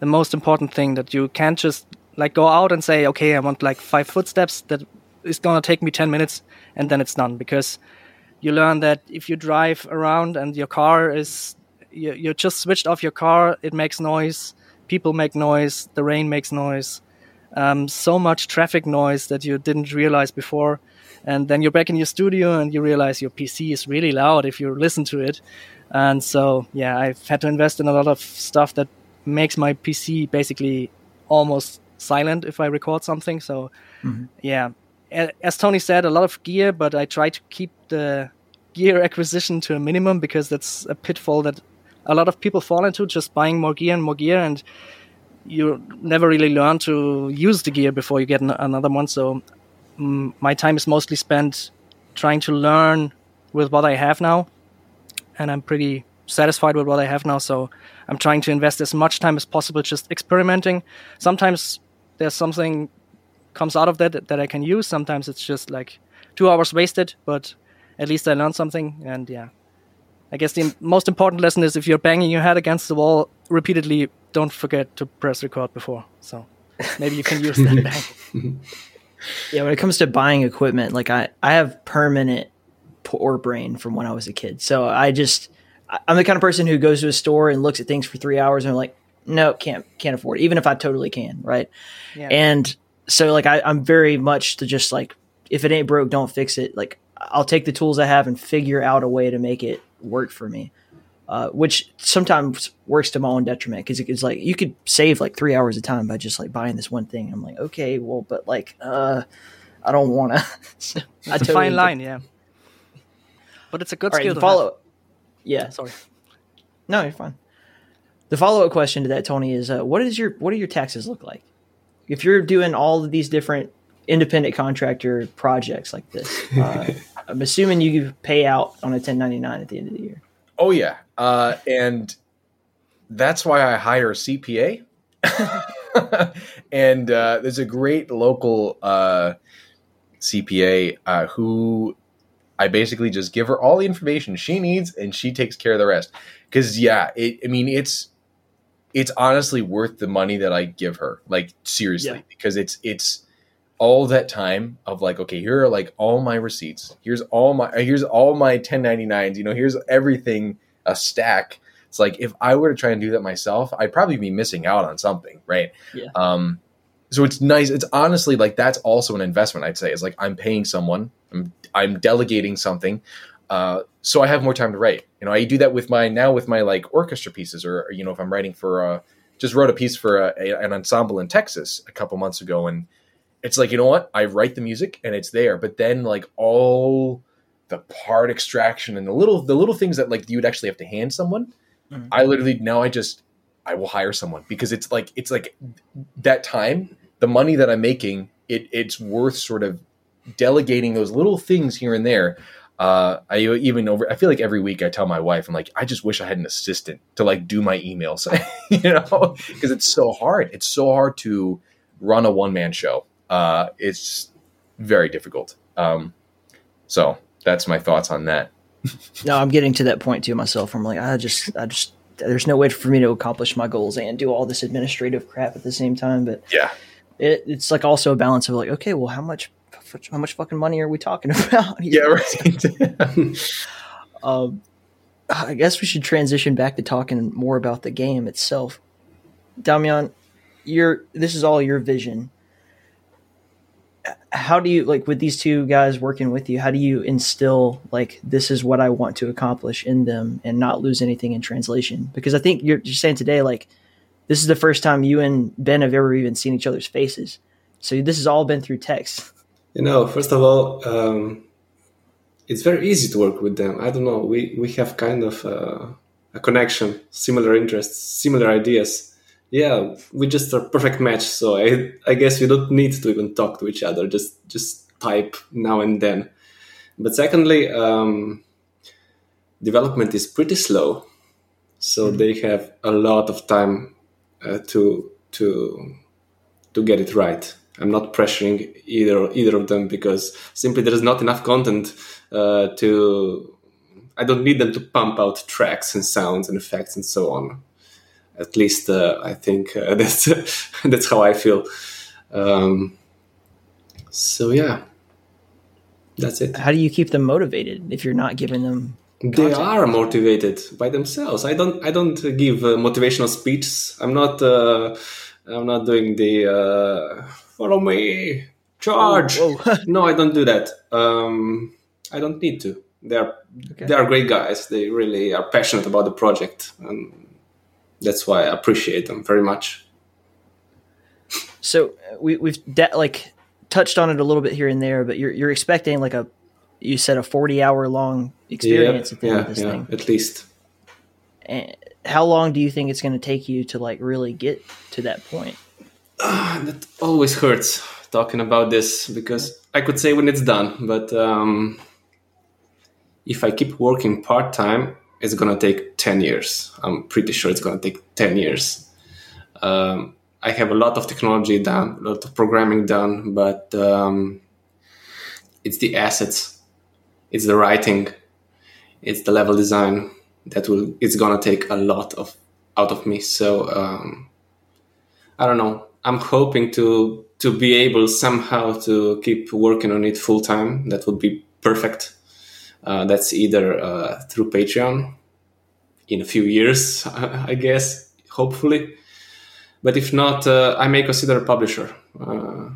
the most important thing that you can't just like go out and say, okay, I want like five footsteps that is gonna take me 10 minutes and then it's done because you learn that if you drive around and your car is you, you just switched off your car it makes noise people make noise the rain makes noise um, so much traffic noise that you didn't realize before. And then you're back in your studio and you realize your pc is really loud if you listen to it. And so yeah i've had to invest in a lot of stuff that makes my pc basically almost silent if i record something. So yeah. As Tony said, a lot of gear, but I try to keep the gear acquisition to a minimum because that's a pitfall that a lot of people fall into just buying more gear and more gear, and you never really learn to use the gear before you get an- another one. So mm, my time is mostly spent trying to learn with what I have now, and I'm pretty satisfied with what I have now. So I'm trying to invest as much time as possible just experimenting. Sometimes there's something comes out of that that I can use. Sometimes it's just like two hours wasted, but at least I learned something. And yeah, I guess the most important lesson is if you're banging your head against the wall repeatedly, don't forget to press record before. So maybe you can use that bang. Yeah, when it comes to buying equipment, like I, I have permanent poor brain from when I was a kid. So I just, I- I'm the kind of person who goes to a store and looks at things for three hours and I'm like, no, can't, can't afford it, even if I totally can. Right. Yeah. And so like, I, I'm very much to just like, if it ain't broke, don't fix it. Like I'll take the tools I have and figure out a way to make it work for me. Uh, which sometimes works to my own detriment because it's like you could save like three hours of time by just like buying this one thing. I'm like, okay, well, but like, uh, I don't want to. It's a fine line, yeah. But it's a good All right, skill the to have. follow. Yeah, Sorry. no, you're fine. The follow up question to that, Tony, is uh, what is your what do your taxes look like? If you're doing all of these different independent contractor projects like this, uh, I'm assuming you pay out on a 1099 at the end of the year. Oh yeah, uh, and that's why I hire a CPA. and uh, there's a great local uh, CPA uh, who I basically just give her all the information she needs, and she takes care of the rest. Because yeah, it, I mean it's it's honestly worth the money that I give her. Like seriously, Yeah. because it's it's all that time of like okay here are like all my receipts. Here's all my here's all my 1099s you know here's everything a stack. It's like if i were to try and do that myself i'd probably be missing out on something right? Yeah. um so it's nice it's honestly like that's also an investment i'd say it's like i'm paying someone i'm i'm delegating something uh so i have more time to write. You know i do that with my now with my like orchestra pieces or you know if i'm writing for uh just wrote a piece for a, a, an ensemble in texas a couple months ago and it's like you know what i write the music and it's there but then like all the part extraction and the little the little things that like you would actually have to hand someone Mhm. i literally now i just i will hire someone because it's like it's like that time the money that i'm making it it's worth sort of delegating those little things here and there uh, I even over. I feel like every week I tell my wife, I'm like, I just wish I had an assistant to like do my emails, you know, because it's so hard. It's so hard to run a one man show. Uh, it's very difficult. Um, so that's my thoughts on that. No, I'm getting to that point too myself. I'm like, I just, I just, there's no way for me to accomplish my goals and do all this administrative crap at the same time. But Yeah. it, it's like also a balance of like, okay, well, how much, how much fucking money are we talking about? Yeah, right. Um, I guess we should transition back to talking more about the game itself. Damian, your this is all your vision. How do you like with these two guys working with you? How do you instill like this is what I want to accomplish in them and not lose anything in translation? Because I think you're just saying today like this is the first time you and Ben have ever even seen each other's faces. So this has all been through text. You know, first of all, um, it's very easy to work with them. I don't know. We we have kind of uh, a connection, similar interests, similar ideas. Yeah, we just are perfect match. So I I guess we don't need to even talk to each other. Just just type now and then. But secondly, um, development is pretty slow, so they have a lot of time uh, to to to get it right. I'm not pressuring either either of them because simply there is not enough content uh, to. I don't need them to pump out tracks and sounds and effects and so on. At least uh, I think uh, that's that's how I feel. Um, so yeah, that's it. How do you keep them motivated if you're not giving them They are motivated by themselves. I don't. I don't give uh, motivational speeches. I'm not. Uh, I'm not doing the uh, follow me, charge. Whoa. no, I don't do that. Um, I don't need to. They are. Okay. They are great guys. They really are passionate about the project, and that's why I appreciate them very much. So uh, we we've de- like touched on it a little bit here and there, but you're you're expecting like a you said a forty hour long experience yeah, at the end of this yeah, thing. at least. And how long do you think it's going to take you to like really get to that point? that always hurts talking about this because I could say when it's done, but um, if I keep working part time, it's gonna take ten years. I'm pretty sure it's gonna take ten years. Um, I have a lot of technology done, a lot of programming done, but um, it's the assets, it's the writing, it's the level design that will. It's gonna take a lot of out of me. So um, I don't know. I'm hoping to to be able somehow to keep working on it full time. That would be perfect. Uh, that's either uh, through Patreon in a few years, I guess, hopefully. But if not, uh, I may consider a publisher. Uh,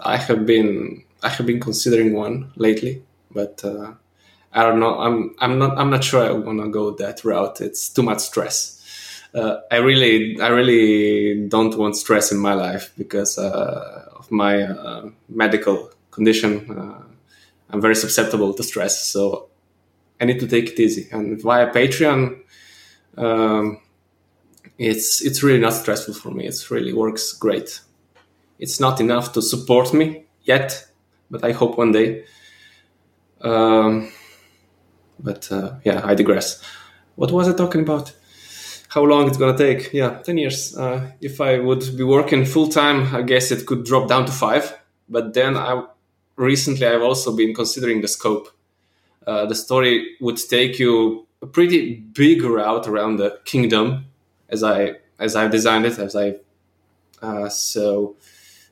I have been I have been considering one lately, but uh, I don't know. I'm I'm not I'm not sure I want to go that route. It's too much stress. Uh, I really I really don't want stress in my life because of my medical condition. I'm very susceptible to stress, so I need to take it easy. And via Patreon, um, it's it's really not stressful for me. It really works great. It's not enough to support me yet, but I hope one day. Um, but uh, yeah, I digress. What was I talking about? How long it's gonna take? Yeah, ten years. Uh, if I would be working full time, I guess it could drop down to five. But then I recently I've also been considering the scope. Uh, the story would take you a pretty big route around the kingdom, as I as I've designed it, as I. Uh, so,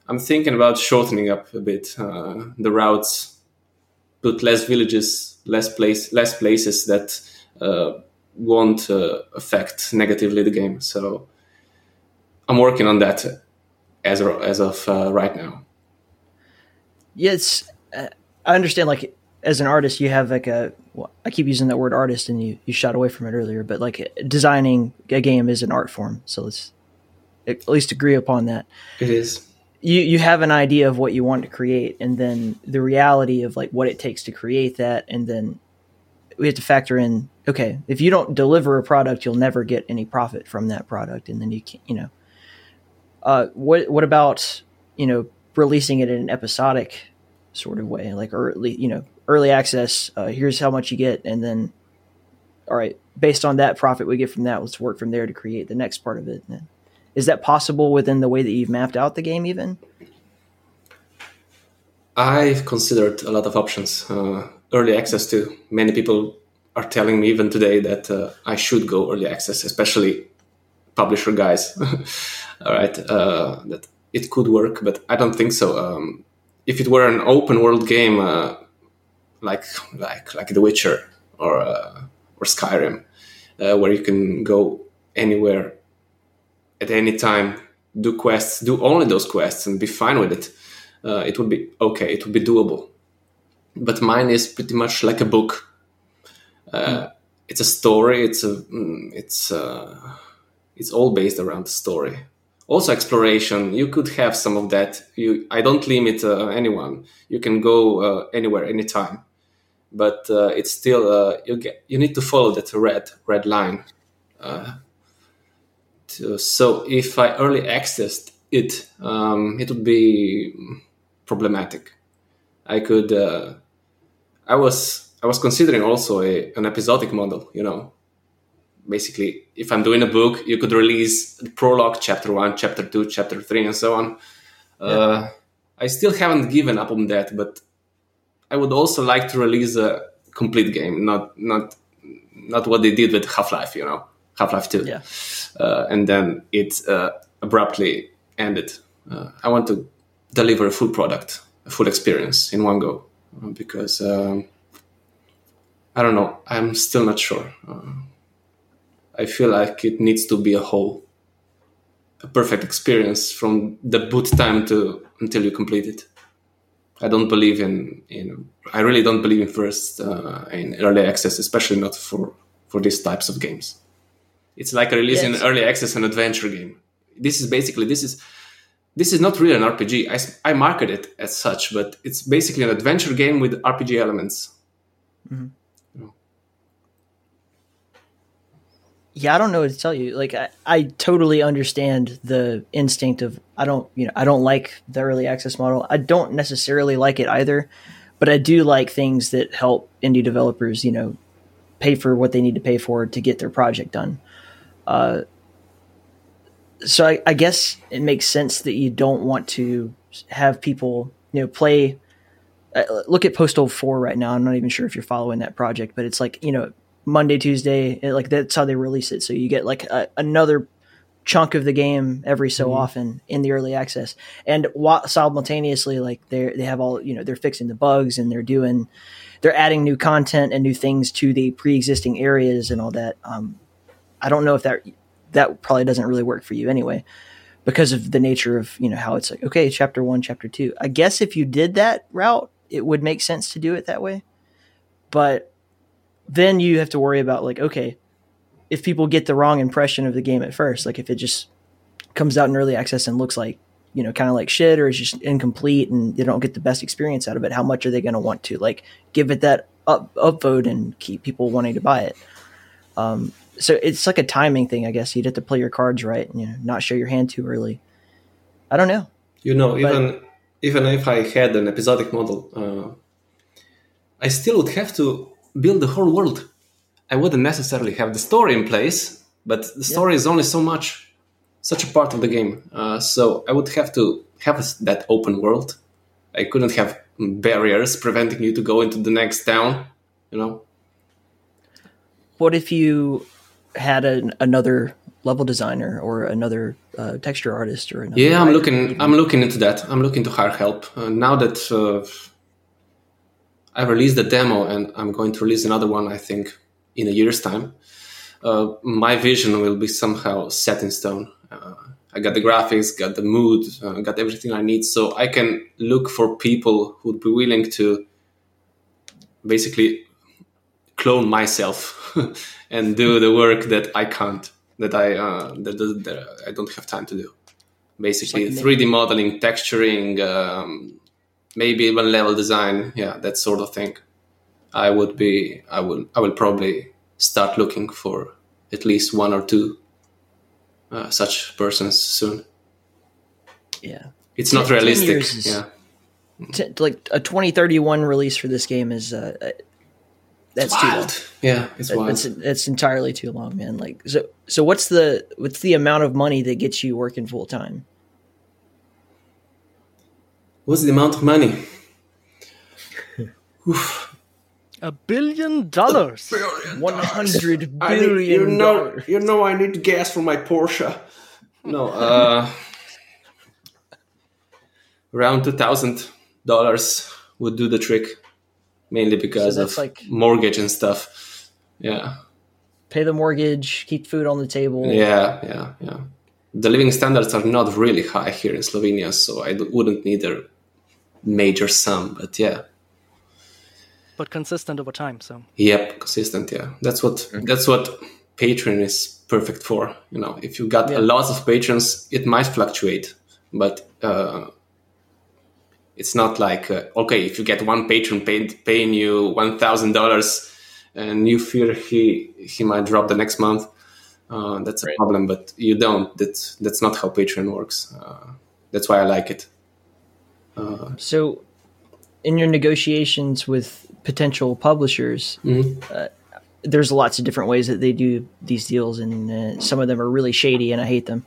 I'm thinking about shortening up a bit uh, the routes, put less villages, less place, less places that uh, won't uh, affect negatively the game. So, I'm working on that as as of uh, right now yes, uh, I understand. Like as an artist, you have like a. Well, I keep using that word artist, and you you shot away from it earlier. But like designing a game is an art form, so let's at least agree upon that. It is. You you have an idea of what you want to create, and then the reality of like what it takes to create that, and then we have to factor in. Okay, if you don't deliver a product, you'll never get any profit from that product, and then you can't. you know. Uh, what what about you know releasing it in an episodic sort of way, like early, you know, early access. Uh, here's how much you get, and then, all right, based on that profit we get from that, let's work from there to create the next part of it. Is that possible within the way that you've mapped out the game, even? I've considered a lot of options. Uh, early access too. Many people are telling me even today that uh, I should go early access, especially publisher guys. All right, uh, that it could work, but I don't think so. Um, if it were an open world game uh, like like like The Witcher or uh, or Skyrim, uh, where you can go anywhere at any time, do quests, do only those quests, and be fine with it, uh, it would be okay. It would be doable. But mine is pretty much like a book. Mm. It's a story. It's a mm, it's uh, it's all based around the story also exploration you could have some of that. You i don't limit uh, anyone. You can go uh, anywhere anytime. But uh, it's still uh, you get you need to follow that red red line uh, to, so if i early accessed it um, it would be problematic. I could uh, i was i was considering also a, an episodic model you know basically if i'm doing a book you could release the prologue chapter one chapter two chapter three and so on yeah. uh, i still haven't given up on that but i would also like to release a complete game not not not what they did with half-life you know half-life 2 yeah. Uh, and then it uh, abruptly ended uh, i want to deliver a full product a full experience in one go because um, i don't know i'm still not sure uh, I feel like it needs to be a whole, a perfect experience from the boot time to until you complete it. I don't believe in in I really don't believe in first uh, in early access, especially not for for these types of games. It's like releasing yes. early access an adventure game. This is basically this is this is not really an RPG. I, I market it as such, but it's basically an adventure game with RPG elements. Mm-hmm. Yeah, I don't know what to tell you. Like, I, I totally understand the instinct of I don't, you know, I don't like the early access model. I don't necessarily like it either, but I do like things that help indie developers, you know, pay for what they need to pay for to get their project done. Uh, so I, I guess it makes sense that you don't want to have people, you know, play. Uh, look at Postal Four right now. I'm not even sure if you're following that project, but it's like you know Monday, Tuesday, it, like that's how they release it. So you get like a, another chunk of the game every so Mm-hmm. often in the early access, and wa- simultaneously, like they they have all you know they're fixing the bugs and they're doing they're adding new content and new things to the pre-existing areas and all that. Um, I don't know if that that probably doesn't really work for you anyway because of the nature of you know how it's like okay chapter one chapter two i guess if you did that route it would make sense to do it that way but then you have to worry about like okay if people get the wrong impression of the game at first like if it just comes out in early access and looks like you know kind of like shit or is just incomplete and they don't get the best experience out of it how much are they going to want to like give it that up upvote and keep people wanting to buy it? Um, so it's like a timing thing i guess. You'd have to play your cards right and you know not show your hand too early. I don't know. You know, But- even even if I had an episodic model, uh, I still would have to build the whole world. I wouldn't necessarily have the story in place, but the story is only so much, such a part of the game. Uh, so I would have to have that open world. I couldn't have barriers preventing you to go into the next town. You know, what if you had an, another level designer or another uh, texture artist or another Yeah, I'm looking. I'm looking into that. I'm looking to hire help uh, now that uh, I released the demo and I'm going to release another one. I think in a year's time. Uh, my vision will be somehow set in stone. Uh, I got the graphics, got the mood, uh, got everything I need, so I can look for people who'd be willing to basically clone myself and do the work that I can't, that I uh, that, that, that I don't have time to do. Basically, like 3D modeling, texturing, um, maybe even level design, yeah, that sort of thing. I would be, I will, I will probably start looking for at least one or two uh, such persons soon. yeah It's not 10 realistic, is- yeah. T- like a 2031 release for this game is uh, uh, that's too long yeah, it's That- wild. It's it's entirely too long, man. Like so so what's the what's the amount of money that gets you working full time? What's the amount of money? A billion dollars. One hundred I need, you know, dollars. you know, I need gas for my Porsche. No, uh, around two thousand dollars would do the trick, mainly because that's of like- mortgage and stuff. Yeah, Pay the mortgage, keep food on the table. yeah, yeah, yeah. The living standards are not really high here in Slovenia, so I wouldn't need a major sum. But yeah, but consistent over time. So Yep, consistent. Yeah, that's what that's what Patreon is perfect for. You know, if you got a lot of patrons, it might fluctuate, but uh, it's not like uh, okay, if you get one patron pay, paying you one thousand dollars, and you fear he he might drop the next month. Uh, that's a problem, but you don't. That's that's not how Patreon works. Uh, that's why I like it. So in your negotiations with potential publishers, uh, there's lots of different ways that they do these deals, and uh, some of them are really shady, and I hate them.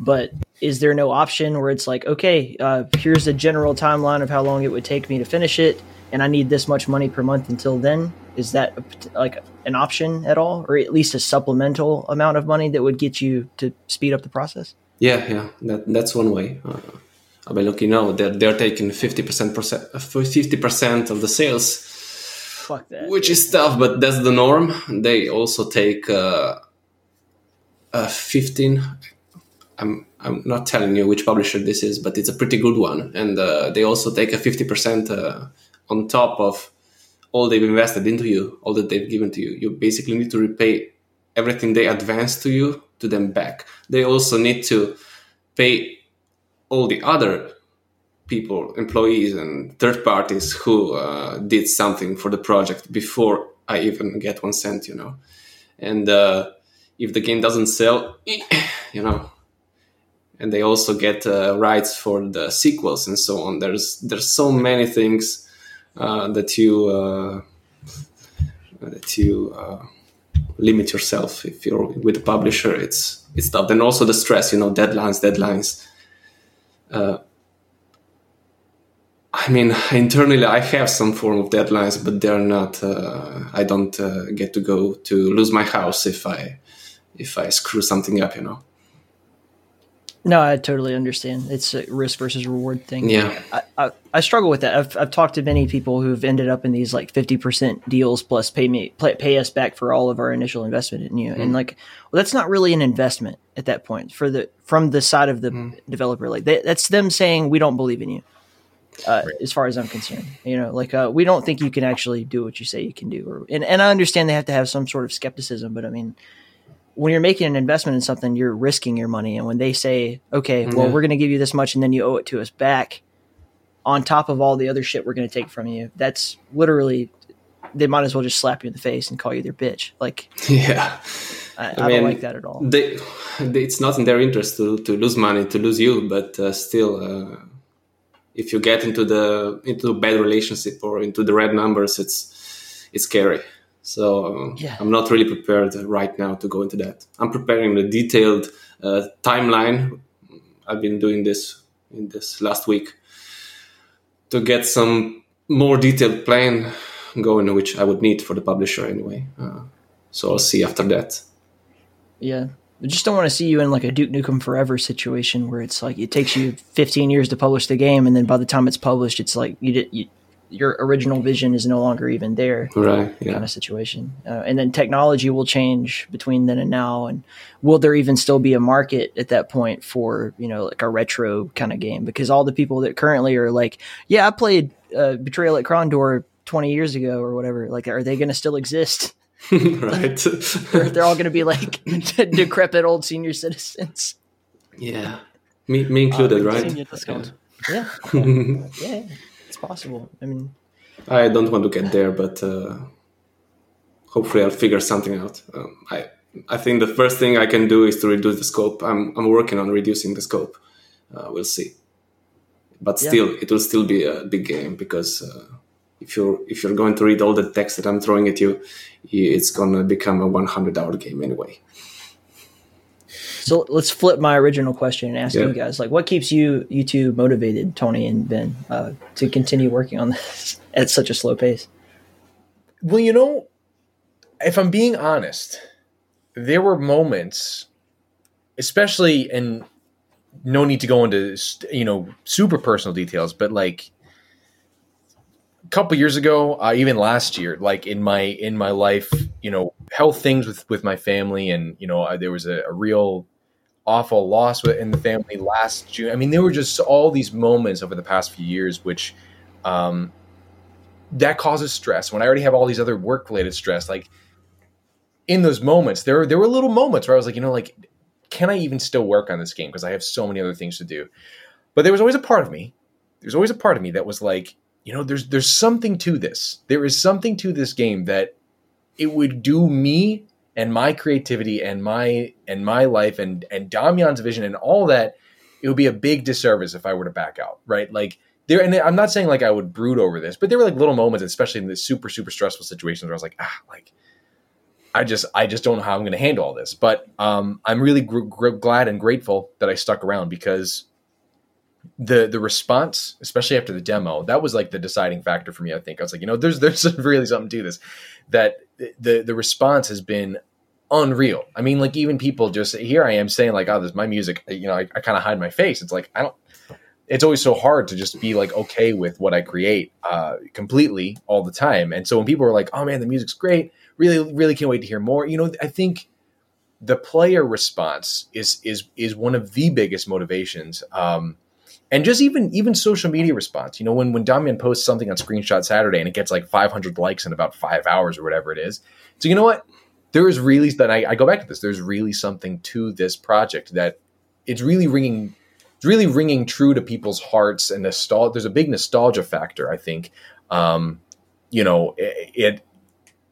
But is there no option where it's like, okay, uh, here's a general timeline of how long it would take me to finish it, and I need this much money per month until then? Is that a, like an option at all, or at least a supplemental amount of money that would get you to speed up the process? Yeah, yeah, that that's one way. Uh, I mean, look, you know, they're they're taking fifty percent percent fifty percent of the sales, Fuck that. which is tough, but that's the norm. They also take uh, uh, fifteen. I'm I'm not telling you which publisher this is, but it's a pretty good one, and uh, they also take a fifty percent uh, on top of all they've invested into you, all that they've given to you. You basically need to repay everything they advanced to you to them back. They also need to pay all the other people, employees, and third parties who uh, did something for the project before I even get one cent, you know. And uh, if the game doesn't sell, you know, and they also get uh, rights for the sequels and so on. There's there's so many things uh, that you uh, that you uh, limit yourself if you're with a publisher. It's it's tough. Then also the stress, you know, deadlines, deadlines. Uh, I mean, internally, I have some form of deadlines, but they're not. Uh, I don't uh, get to go to lose my house if I if I screw something up, you know. No, I totally understand. It's a risk versus reward thing. Yeah. I, I, I struggle with that. I've, I've talked to many people who've ended up in these like 50% deals plus pay me, pay, pay us back for all of our initial investment in you. And like, well, that's not really an investment at that point for the, from the side of the developer. Like they, that's them saying, we don't believe in you. Uh, as far as I'm concerned, you know, like, uh, we don't think you can actually do what you say you can do. Or, and, and I understand they have to have some sort of skepticism, but I mean, when you're making an investment in something, you're risking your money. And when they say, okay, well, Yeah. we're going to give you this much and then you owe it to us back on top of all the other shit we're going to take from you, that's literally, they might as well just slap you in the face and call you their bitch. Like, Yeah. I, I, I don't like that at all. They, they, it's not in their interest to, to lose money, to lose you, but uh, still, uh, if you get into the into a bad relationship or into the red numbers, it's it's scary. So uh, Yeah. I'm not really prepared right now to go into that. I'm preparing the detailed uh, timeline. I've been doing this in this last week to get some more detailed plan going, which I would need for the publisher anyway. Uh, so I'll see after that. Yeah. I just don't want to see you in like a Duke Nukem Forever situation where it's like it takes you 15 years to publish the game, and then by the time it's published, it's like you did you, your original vision is no longer even there. Right. Yeah. kind of situation. Uh, and then technology will change between then and now. And will there even still be a market at that point for, you know, like a retro kind of game? Because all the people that currently are like, yeah, I played uh, Betrayal at Krondor 20 years ago or whatever, like, are they going to still exist? right. Or they're all going to be like decrepit old senior citizens. yeah. Me, me included, Uh, right? senior discount. Yeah. yeah. It's possible. I mean, I don't want to get there, but uh, hopefully I'll figure something out. Um, I I think the first thing I can do is to reduce the scope. I'm I'm working on reducing the scope. Uh, we'll see. But Yeah. still, it will still be a big game because uh, if you're if you're going to read all the text that I'm throwing at you, it's gonna become a 100 hour game anyway. So let's flip my original question and ask Yeah. you guys, like, what keeps you, you two motivated, Tony and Ben, uh, to continue working on this at such a slow pace? Well, you know, if I'm being honest, there were moments, especially, and no need to go into you know super personal details, but like a couple years ago, uh, even last year, like in my in my life, you know, health things with with my family, and you know, uh, there was a, a real awful loss in the family last June. I mean, there were just all these moments over the past few years, which um, that causes stress. When I already have all these other work related stress, like in those moments, there there were little moments where I was like, you know, like, can I even still work on this game because I have so many other things to do? But there was always a part of me. There's always a part of me that was like, you know, there's there's something to this. There is something to this game that it would do me and my creativity and my and my life and and Damian's vision and all that. It would be a big disservice if I were to back out, right? Like there, and I'm not saying like I would brood over this, but there were like little moments, especially in the super super stressful situations, where I was like, ah, like I just I just don't know how I'm going to handle all this. But um, I'm really gr- gr- glad and grateful that I stuck around because the the response, especially after the demo, that was like the deciding factor for me. I think I was like, you know, there's there's really something to this. That the the response has been unreal. I mean, like even people just here I am saying like, oh, this is my music. You know, I, I kind of hide my face. It's like I don't. It's always so hard to just be like okay with what I create uh, completely all the time. And so when people are like, oh man, the music's great, really really can't wait to hear more. You know, I think the player response is is is one of the biggest motivations. Um, and just even even social media response. You know, when when Damian posts something on Screenshot Saturday and it gets like 500 likes in about five hours or whatever it is. So you know what? There is really that I, I go back to this. There's really something to this project that it's really ringing. It's really ringing true to people's hearts and nostalgia. There's a big nostalgia factor. I think. Um, you know, it, it.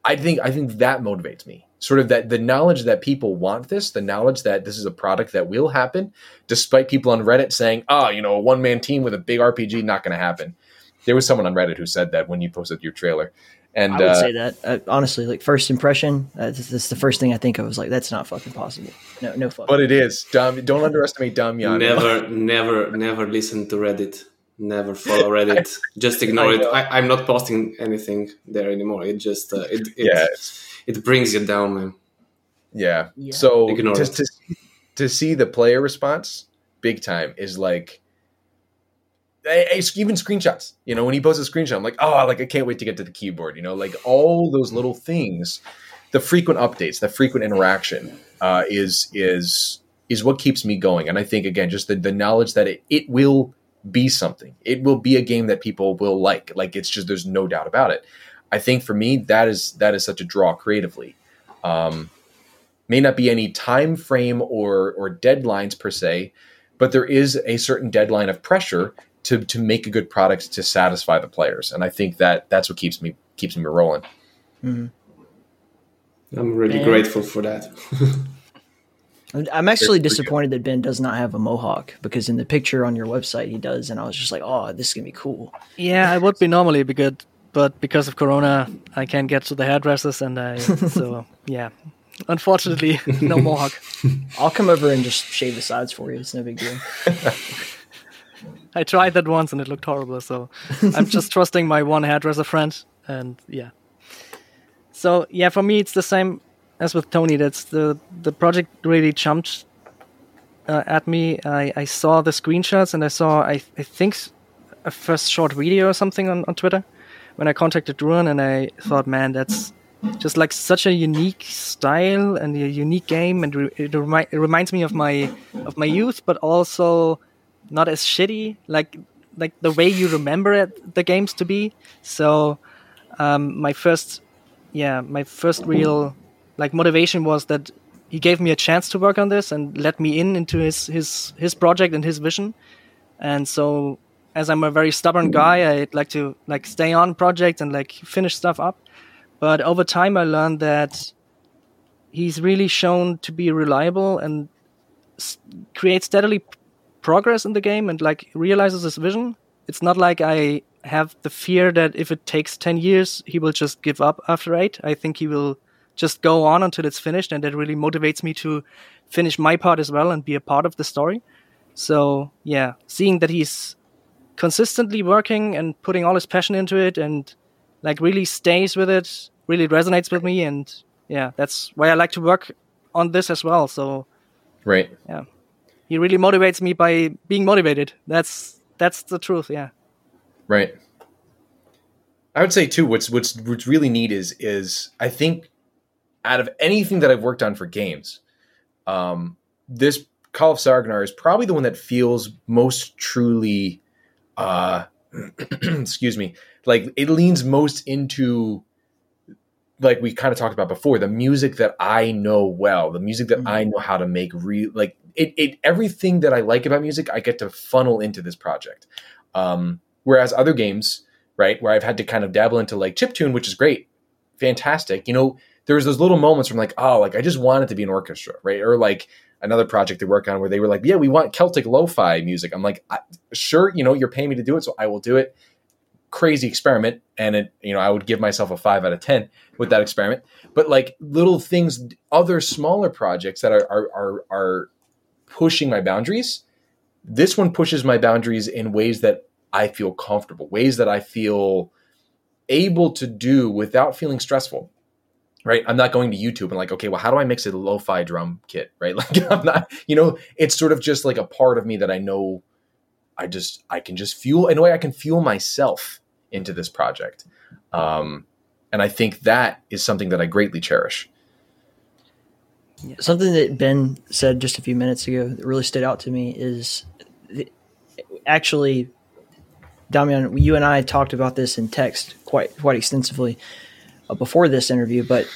I think I think that motivates me sort of that the knowledge that people want this, the knowledge that this is a product that will happen, despite people on Reddit saying, "Oh, you know, a one man team with a big RPG not going to happen." There was someone on Reddit who said that when you posted your trailer, and I would uh, say that uh, honestly, like first impression, uh, this, this is the first thing I think of. Was like, that's not fucking possible. No, no fucking. but it is. Dom, don't underestimate Damian. Never, never, never listen to Reddit. Never follow Reddit. just ignore I it. I, I'm not posting anything there anymore. It just uh, it it, Yeah, it's- it brings you down, man. Yeah. Yeah. So Ignore to, it. to to see the player response, big time, is like. I- I- even screenshots, you know, when he posts a screenshot, I'm like, oh, like I can't wait to get to the keyboard, you know, like all those little things, the frequent updates, the frequent interaction, uh, is is is what keeps me going. And I think again, just the, the knowledge that it, it will be something, it will be a game that people will like. Like it's just there's no doubt about it. I think for me, that is that is such a draw creatively. Um, may not be any time frame or or deadlines per se, but there is a certain deadline of pressure to to make a good product to satisfy the players, and I think that that's what keeps me keeps me rolling. I'm really Man. grateful for that. I'm- I'm actually disappointed that Ben does not have a mohawk because in the picture on your website he does, and I was just like, oh, this is gonna be cool. Yeah, it would be normally be good, but because of Corona, I can't get to the hairdressers, and I so yeah, unfortunately, no mohawk. I'll come over and just shave the sides for you. It's no big deal. I tried that once and it looked horrible, so I'm just trusting my one hairdresser friend, and yeah. So yeah, for me it's the same as with Tony. That's the the project really jumped uh, at me. I, I saw the screenshots and I saw I I think a first short video or something on, on Twitter when I contacted Ruan and I thought, man, that's just like such a unique style and a unique game, and re- it, remi- it reminds me of my of my youth, but also not as shitty like like the way you remember it, the games to be. So um, my first yeah my first real like motivation was that he gave me a chance to work on this and let me in into his his his project and his vision. And so as I'm a very stubborn mm-hmm. guy, I'd like to like stay on project and like finish stuff up. But over time, I learned that he's really shown to be reliable and s- create steadily p- progress in the game and like realizes his vision. It's not like I have the fear that if it takes 10 years, he will just give up after eight. I think he will just go on until it's finished. And that really motivates me to finish my part as well and be a part of the story. So, yeah, seeing that he's consistently working and putting all his passion into it and like really stays with it really resonates with me and yeah that's why i like to work on this as well so Right. Yeah. He really motivates me by being motivated that's that's the truth yeah Right. I would say too. What's what's what's really neat is is I think out of anything that I've worked on for games, um, this Call of Saregnar is probably the one that feels most truly, uh, excuse me, like it leans most into like we kind of talked about before the music that I know well, the music that I know how to make real like it, it everything that I like about music I get to funnel into this project. Um, whereas other games, right, where I've had to kind of dabble into like chiptune, which is great, fantastic. You know, there's those little moments from like, oh, like I just want it to be an orchestra, right? Or like another project they work on where they were like, yeah, we want Celtic lo-fi music. I'm like, sure, you know, you're paying me to do it, so I will do it. Crazy experiment, and it, you know, I would give myself a five out of ten with that experiment. But like little things, other smaller projects that are are are, are pushing my boundaries. This one pushes my boundaries in ways that I feel comfortable, ways that I feel able to do without feeling stressful. Right? I'm not going to YouTube and like, okay, well, how do I mix a lo-fi drum kit? Right? Like I'm not, you know, it's sort of just like a part of me that I know I just I can just fuel in a way I can fuel myself into this project. Um and I think that is something that I greatly cherish. Something that Ben said just a few minutes ago that really stood out to me is th- actually, Damian, you and I talked about this in text quite quite extensively uh, before this interview, but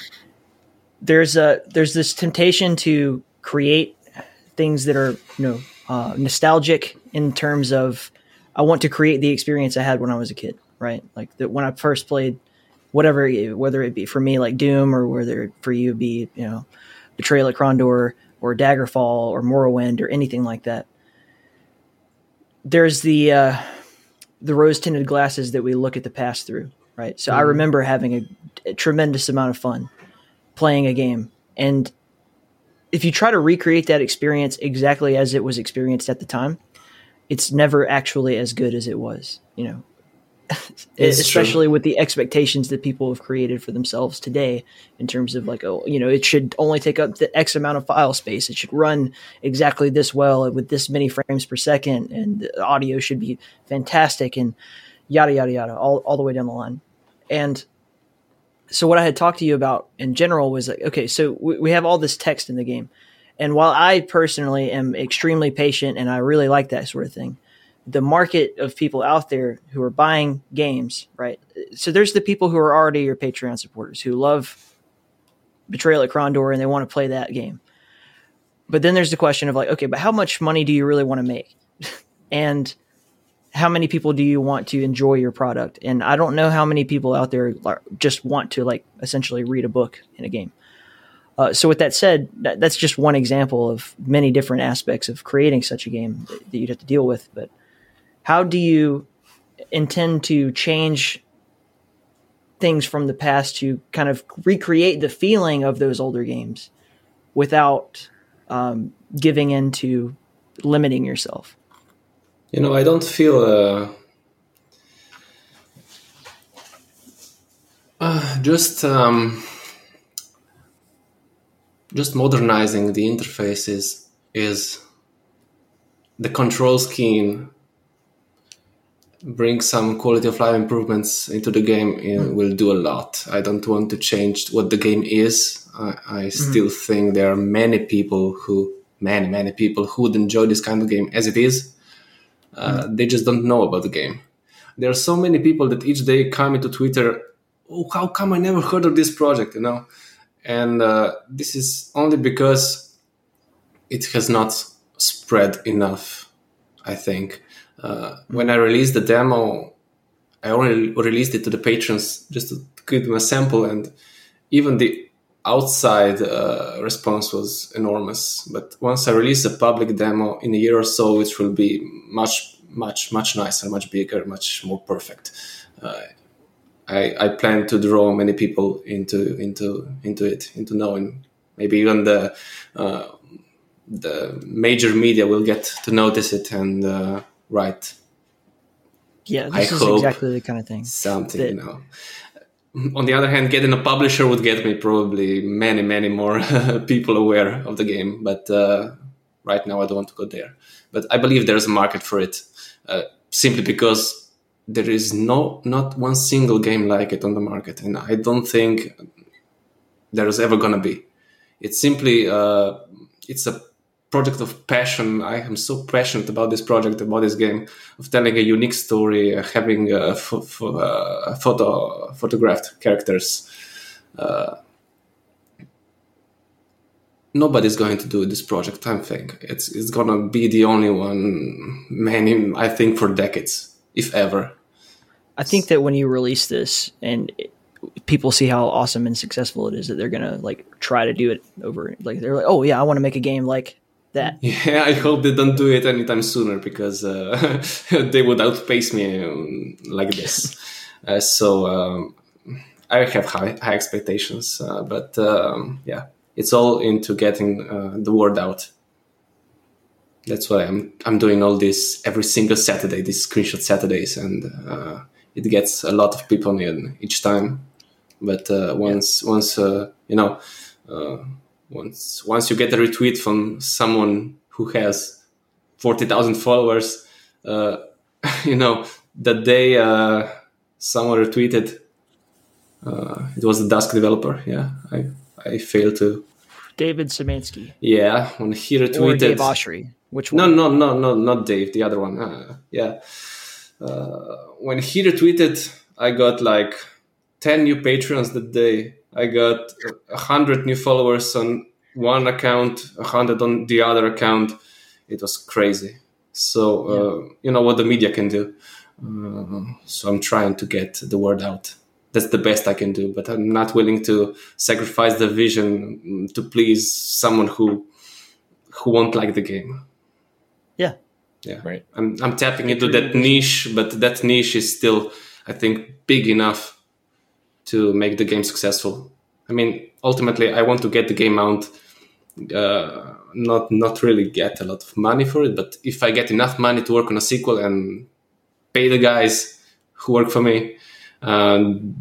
there's a there's this temptation to create things that are you know uh, nostalgic in terms of I want to create the experience I had when I was a kid, right? Like that when I first played whatever, whether it be for me like Doom or whether for you be you know Betrayal at Krondor or Daggerfall or Morrowind or anything like that. There's the uh, the rose tinted glasses that we look at the past through, right? So I remember having a, a tremendous amount of fun playing a game, and if you try to recreate that experience exactly as it was experienced at the time, it's never actually as good as it was. You know, especially with the expectations that people have created for themselves today in terms of like oh you know it should only take up the x amount of file space. It should run exactly this well with this many frames per second and the audio should be fantastic and yada yada yada all, all the way down the line. And so what i had talked to you about in general was like okay so we, we have all this text in the game and while i personally am extremely patient and i really like that sort of thing the market of people out there who are buying games, right? So there's the people who are already your Patreon supporters who love Betrayal at Krondor and they want to play that game. But then there's the question of like, okay, but how much money do you really want to make? and how many people do you want to enjoy your product? And I don't know how many people out there just want to like essentially read a book in a game. Uh, so with that said, that, that's just one example of many different aspects of creating such a game that you'd have to deal with. But how do you intend to change things from the past to kind of recreate the feeling of those older games without um, giving in to limiting yourself? You know, I don't feel uh, uh, just um, just modernizing the interfaces is the control scheme bring some quality of life improvements into the game it will do a lot. I don't want to change what the game is. I, I still think there are many people who many many people who would enjoy this kind of game as it is uh, they just don't know about the game. There are so many people that each day come into twitter oh how come i never heard of this project? You know? And uh, this is only because it has not spread enough i think. Uh, when i released the demo i only released it to the patrons just to give them a sample and even the outside uh, response was enormous. But once i release a public demo in a year or so it will be much much much nicer much bigger much more perfect. Uh, I, I plan to draw many people into into into it into knowing. Maybe even the uh, the major media will get to notice it and uh, write. Yeah, I this is exactly the kind of thing. something that- you know on the other hand getting a publisher would get me probably many many more people aware of the game but uh, right now i don't want to go there. But i believe there's a market for it uh, simply because there is no not one single game like it on the market and i don't think there's ever gonna be. It's simply uh, it's a project of passion. I am so passionate about this project about this game of telling a unique story uh, having uh, uh, photo photographed characters. Uh, nobody's going to do this project i think. It's it's gonna be the only one many i think for decades if ever. I think that when you release this and it, people see how awesome and successful it is, that they're gonna like try to do it over. Like they're like, oh yeah, I want to make a game like that. Yeah, I hope they don't do it anytime sooner because uh, they would outpace me um, like this. Uh, so um, I have high, high expectations, uh, but um, yeah, it's all into getting uh, the word out. That's why I'm I'm doing all this every single Saturday, these screenshot Saturdays, and uh, it gets a lot of people in each time. But uh, once once uh, you know uh, once once you get a retweet from someone who has 40,000 followers uh, you know that day uh, someone retweeted uh, it was a dusk developer yeah i i failed to David Szymanski yeah when he retweeted. or Dave Oshry. Which one? no no no no, not dave the other one uh, yeah uh, when he retweeted i got like 10 new patrons that day i got a 100 new followers on one account a 100 on the other account it was crazy so uh, you know what the media can do uh, so i'm trying to get the word out that's the best I can do. But I'm not willing to sacrifice the vision to please someone who who won't like the game. Yeah. Yeah, Right. I'm I'm tapping into that niche, but that niche is still, I think, big enough to make the game successful. I mean, ultimately, I want to get the game out, uh, not not really get a lot of money for it, but if I get enough money to work on a sequel and pay the guys who work for me, um,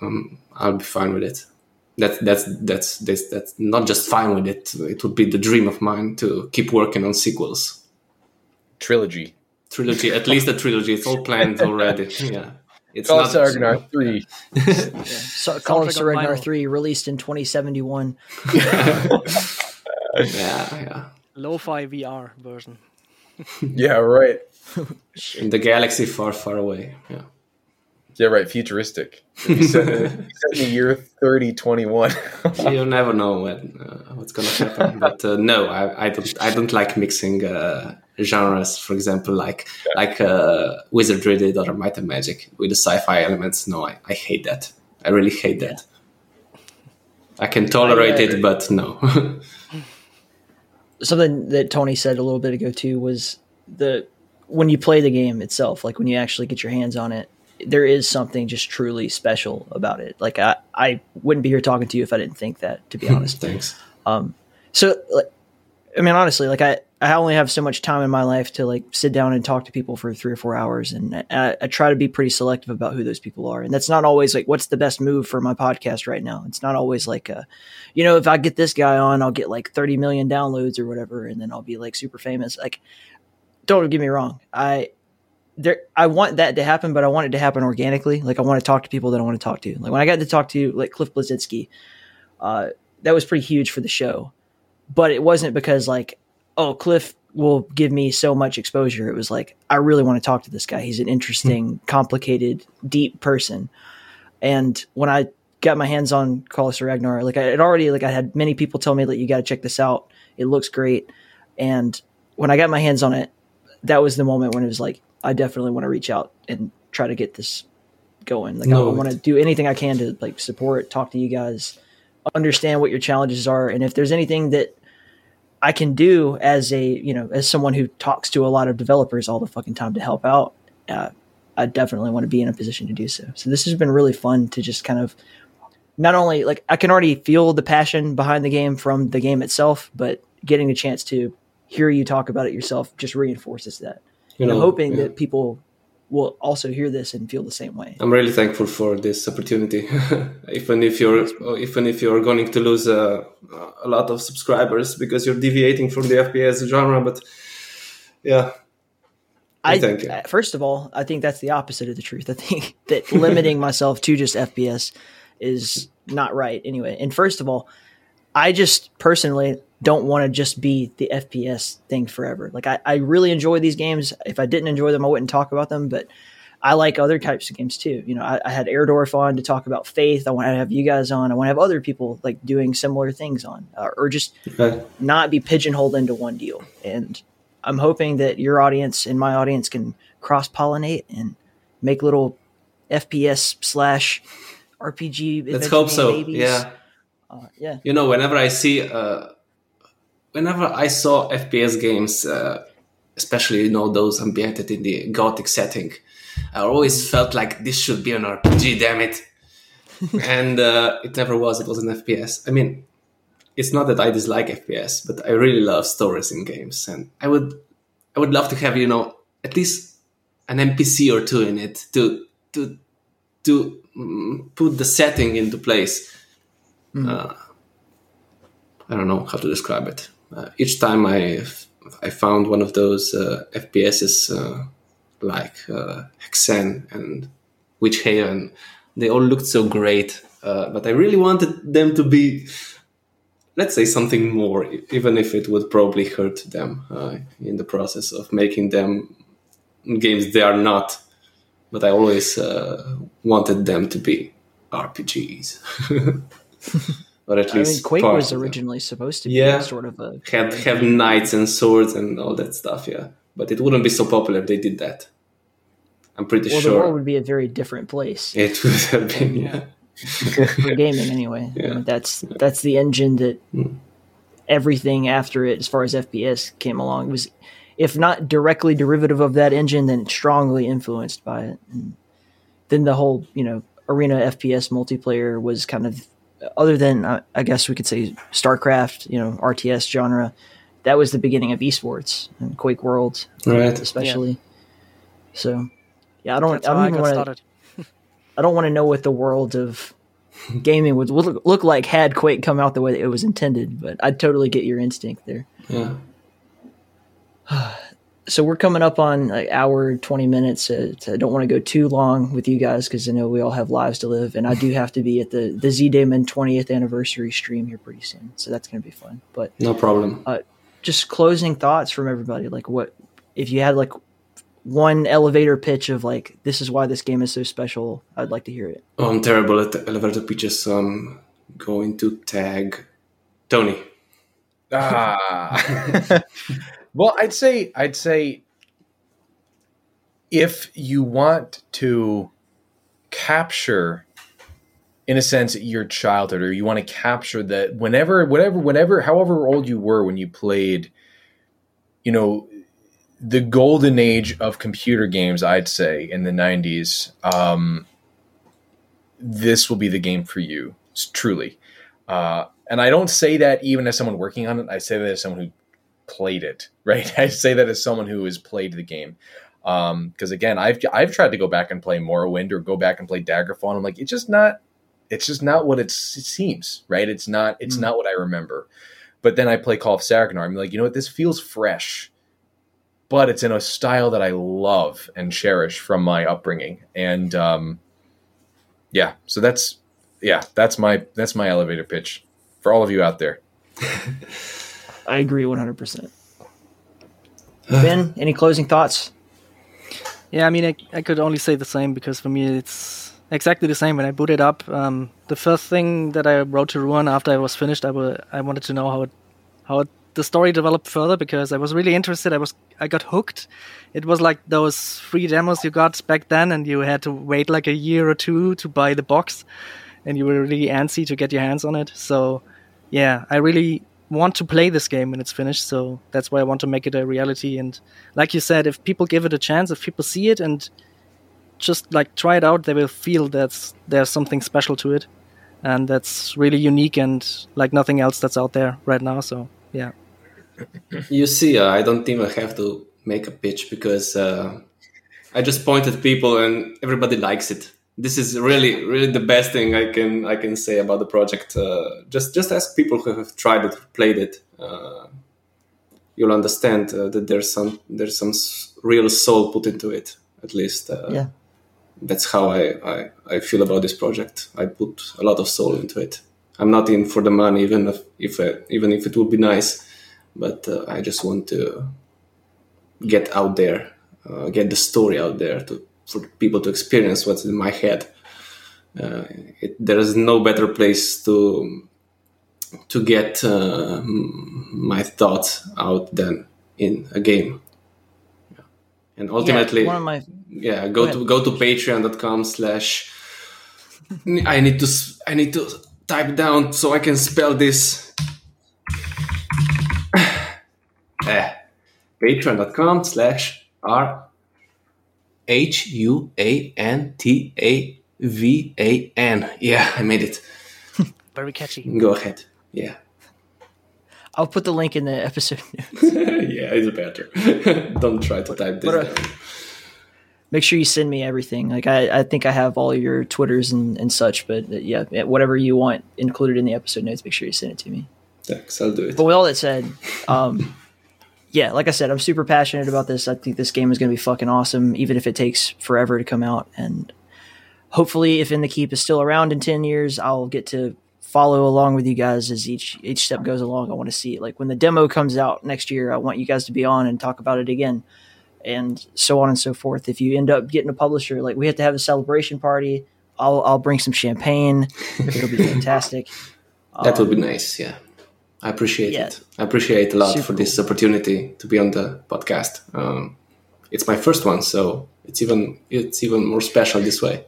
um, I'll be fine with it. That's that's that's that's that's not just fine with it. It would be the dream of mine to keep working on sequels Trilogy. trilogy, at least a trilogy. It's all planned already. Yeah, it's Call not. Ragnar 3. So, Call of like a Ragnar vinyl. 3 released in 2071. Yeah, yeah. Lo-fi VR version. Yeah, right. In the galaxy far, far away. Yeah. Yeah, right. Futuristic. You set, you set in the year 3021. you never know when uh, what's gonna happen. but uh, no, I, I don't. I don't like mixing uh, genres. For example, like like uh, Wizardry did or Might and Magic with the sci-fi elements. No, I, I hate that. I really hate that. I can tolerate it, but no. Something that Tony said a little bit ago too was the when you play the game itself, like when you actually get your hands on it, there is something just truly special about it. Like I, I wouldn't be here talking to you if I didn't think that, to be honest. Thanks. Um, so like i mean honestly like i i only have so much time in my life to like sit down and talk to people for three or four hours and I, I try to be pretty selective about who those people are. And that's not always like what's the best move for my podcast right now. It's not always like uh you know if i get this guy on i'll get like 30 million downloads or whatever and then i'll be like super famous. Like don't get me wrong. I there i want that to happen but i want it to happen organically. Like i want to talk to people that i want to talk to. Like when i got to talk to like cliff bleszinski uh that was pretty huge for the show. But it wasn't because like oh cliff will give me so much exposure. It was like i really want to talk to this guy. He's an interesting hmm. complicated deep person. And when i got my hands on call of saregnar like i had already like i had many people tell me that you got to check this out. It looks great. And when i got my hands on it that was the moment when it was like i definitely want to reach out and try to get this going. Like No, i want to do anything i can to like support talk to you guys understand what your challenges are and if there's anything that I can do as a you know as someone who talks to a lot of developers all the fucking time to help out, uh, I definitely want to be in a position to do so. So this has been really fun to just kind of not only like I can already feel the passion behind the game from the game itself, but getting a chance to hear you talk about it yourself just reinforces that. You and I'm know, hoping yeah. that people will also hear this and feel the same way. I'm really thankful for this opportunity. even if you're even if you're going to lose uh, a lot of subscribers because you're deviating from the FPS genre, but yeah, I Thank you. uh, first of all, I think that's the opposite of the truth. I think that limiting myself to just FPS is not right anyway. And first of all, I just personally don't want to just be the FPS thing forever. Like I, I really enjoy these games. If I didn't enjoy them, I wouldn't talk about them. But I like other types of games too. You know, I, I had Airdorf on to talk about Faith. I want to have you guys on. I want to have other people like doing similar things on, uh, or just Okay. not be pigeonholed into one deal. And I'm hoping that your audience and my audience can cross pollinate and make little FPS slash RPG. let's hope so. babies. Yeah, Uh, yeah. you know, whenever I see, uh, whenever I saw FPS games, uh, especially you know those ambiented in the gothic setting, I always felt like this should be an RPG. Damn it! and uh, it never was. It was an FPS. I mean, it's not that I dislike FPS, but I really love stories in games, and I would, I would love to have you know at least an NPC or two in it to to to mm, put the setting into place. Uh, I don't know how to describe it. Uh, each time I I found one of those uh, FPSs uh, like uh, Hexen and Witchaven, they all looked so great. Uh, but I really wanted them to be, let's say, something more, even if it would probably hurt them uh, in the process of making them games they are not. But I always wanted them to be RPGs. or at I least mean, Quake was originally supposed to be Yeah. sort of a. had have knights and swords and all that stuff. Yeah, but it wouldn't be so popular if they did that. I'm pretty Well, sure the world would be a very different place it would have been. Yeah, for gaming anyway. I mean, that's that's the engine that hmm. everything after it, as far as FPS came along, was if not directly derivative of that engine, then strongly influenced by it. And then the whole you know arena FPS multiplayer was kind of other than uh, I guess we could say StarCraft, you know RTS genre. That was the beginning of esports and QuakeWorld, right. especially. So, yeah, I don't. That's I don't I even got want started. I don't want to know what the world of gaming would look, look like had Quake come out the way that it was intended, but I totally get your instinct there. Yeah. So we're coming up on an hour, 20 minutes. Uh, I don't want to go too long with you guys because I know we all have lives to live, and I do have to be at the, the ZDaemon 20th anniversary stream here pretty soon. So that's going to be fun. But No problem. just closing thoughts from everybody. Like, what if you had like one elevator pitch of like, this is why this game is so special? I'd like to hear it. Oh, I'm terrible at elevator pitches, so I'm going to tag Tony. Ah. well, I'd say I'd say if you want to capture in a sense your childhood or you want to capture that whenever whatever whenever however old you were when you played you know the golden age of computer games I'd say in the 90s um this will be the game for you truly uh and I don't say that even as someone working on it. I say that as someone who played it, right? I say that as someone who has played the game. Um because again, I've I've tried to go back and play Morrowind or go back and play Daggerfall. And I'm like, it's just not, it's just not what it's, it seems, right? It's not, it's Mm. not what I remember. But then I play Call of Saregnar. I'm like, you know what? This feels fresh, but it's in a style that I love and cherish from my upbringing. And um, yeah, so that's yeah, that's my that's my elevator pitch for all of you out there. I agree 100%. Ben, any closing thoughts? Yeah, I mean, I, I could only say the same because for me it's exactly the same. When I booted up, um, the first thing that I wrote to Ruan after I was finished, I wa- I wanted to know how it, how it, the story developed further because I was really interested. I was I got hooked. It was like those free demos you got back then, and you had to wait like a year or two to buy the box, and you were really antsy to get your hands on it. So, yeah, I really want to play this game when it's finished. So that's why I want to make it a reality. And like you said, if people give it a chance, if people see it and just like try it out, they will feel that there's something special to it, and that's really unique and like nothing else that's out there right now. So yeah, You see, uh, I don't even have to make a pitch because uh, I just point at people and everybody likes it. This is really, really the best thing I can I can say about the project. Uh, just just ask people who have tried it, played it. Uh, you'll understand uh, that there's some there's some real soul put into it. At least, uh, Yeah. That's how I, I I feel about this project. I put a lot of soul into it. I'm not in for the money, even if, if uh, even if it would be nice but uh, I just want to get out there, uh, get the story out there to for people to experience what's in my head. Uh, it, there is no better place to to get uh, my thoughts out than in a game. Yeah. And ultimately, yeah, my yeah go, Go to go to patreon.com slash i need to i need to type down so i can spell this eh. patreon.com slash r h u a n t a v a n yeah i made it very catchy. go ahead yeah I'll put the link in the episode. notes. yeah it's a better don't try to type this a- Make sure you send me everything. Like I, I think I have all your Twitters and, and such, but uh, yeah, whatever you want included in the episode notes, make sure you send it to me. thanks i'll do it But with all that said, um, yeah, like I said, I'm super passionate about this. I think this game is going to be fucking awesome, even if it takes forever to come out. And hopefully, if In the Keep is still around in ten years, I'll get to follow along with you guys as each each step goes along. I want to see it. Like when the demo comes out next year, I want you guys to be on and talk about it again, and so on and so forth. If you end up getting a publisher, like we have to have a celebration party. I'll I'll bring some champagne. It'll be fantastic. That would be um, nice. Yeah, I appreciate yeah. it. I appreciate a lot Super for this opportunity to be on the podcast. Um, it's my first one, so it's even it's even more special this way.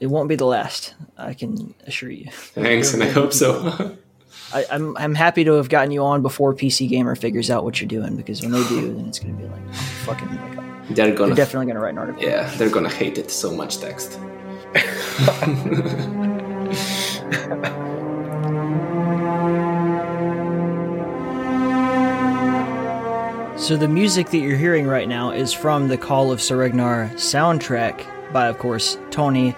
It won't be the last. I can assure you. Thanks, and I hope so. I, I'm I'm happy to have gotten you on before PC Gamer figures out what you're doing because when they do, then it's gonna be like fucking like they're gonna they're definitely gonna write an article. yeah, they're gonna hate it so much text. So the music that you're hearing right now is from the Call of Saregnar soundtrack by, of course, Tony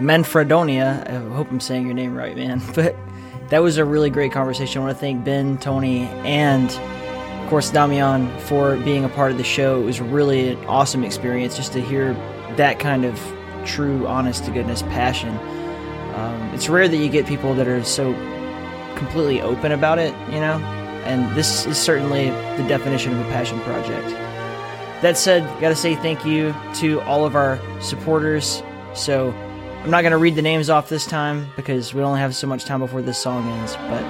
Manfredonia. I hope I'm saying your name right, man. But that was a really great conversation. I want to thank Ben, Tony, and of course Damian for being a part of the show. It was really an awesome experience just to hear that kind of true, honest to goodness passion. Um, it's rare that you get people that are so completely open about it, you know? And this is certainly the definition of a passion project. That said, gotta say thank you to all of our supporters. So I'm not gonna read the names off this time because we only have so much time before this song ends. But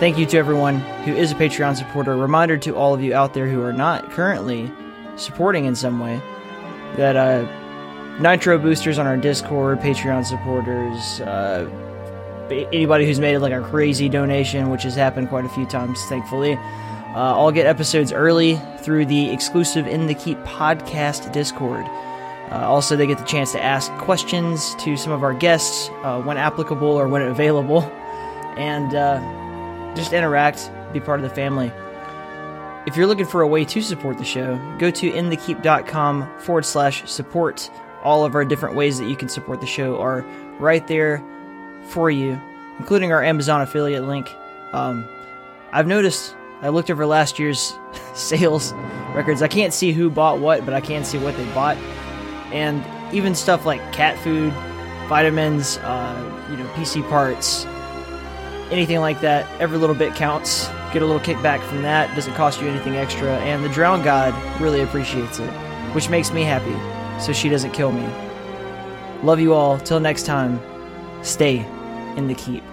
thank you to everyone who is a Patreon supporter. Reminder to all of you out there who are not currently supporting in some way that uh, Nitro boosters on our Discord, Patreon supporters, uh, anybody who's made like a crazy donation, which has happened quite a few times, thankfully. Uh, I'll get episodes early through the exclusive In the Keep podcast Discord. Uh, also, they get the chance to ask questions to some of our guests uh, when applicable or when available, and uh, just interact, be part of the family. If you're looking for a way to support the show, go to inthekeep.com forward slash support. All of our different ways that you can support the show are right there for you, including our Amazon affiliate link. Um, I've noticed, I looked over last year's sales records. I can't see who bought what, but I can see what they bought. And even stuff like cat food, vitamins, uh, you know, PC parts, anything like that, every little bit counts. Get a little kickback from that. Doesn't cost you anything extra. And the Drown God really appreciates it, which makes me happy, so she doesn't kill me. Love you all. Till next time, stay in the keep.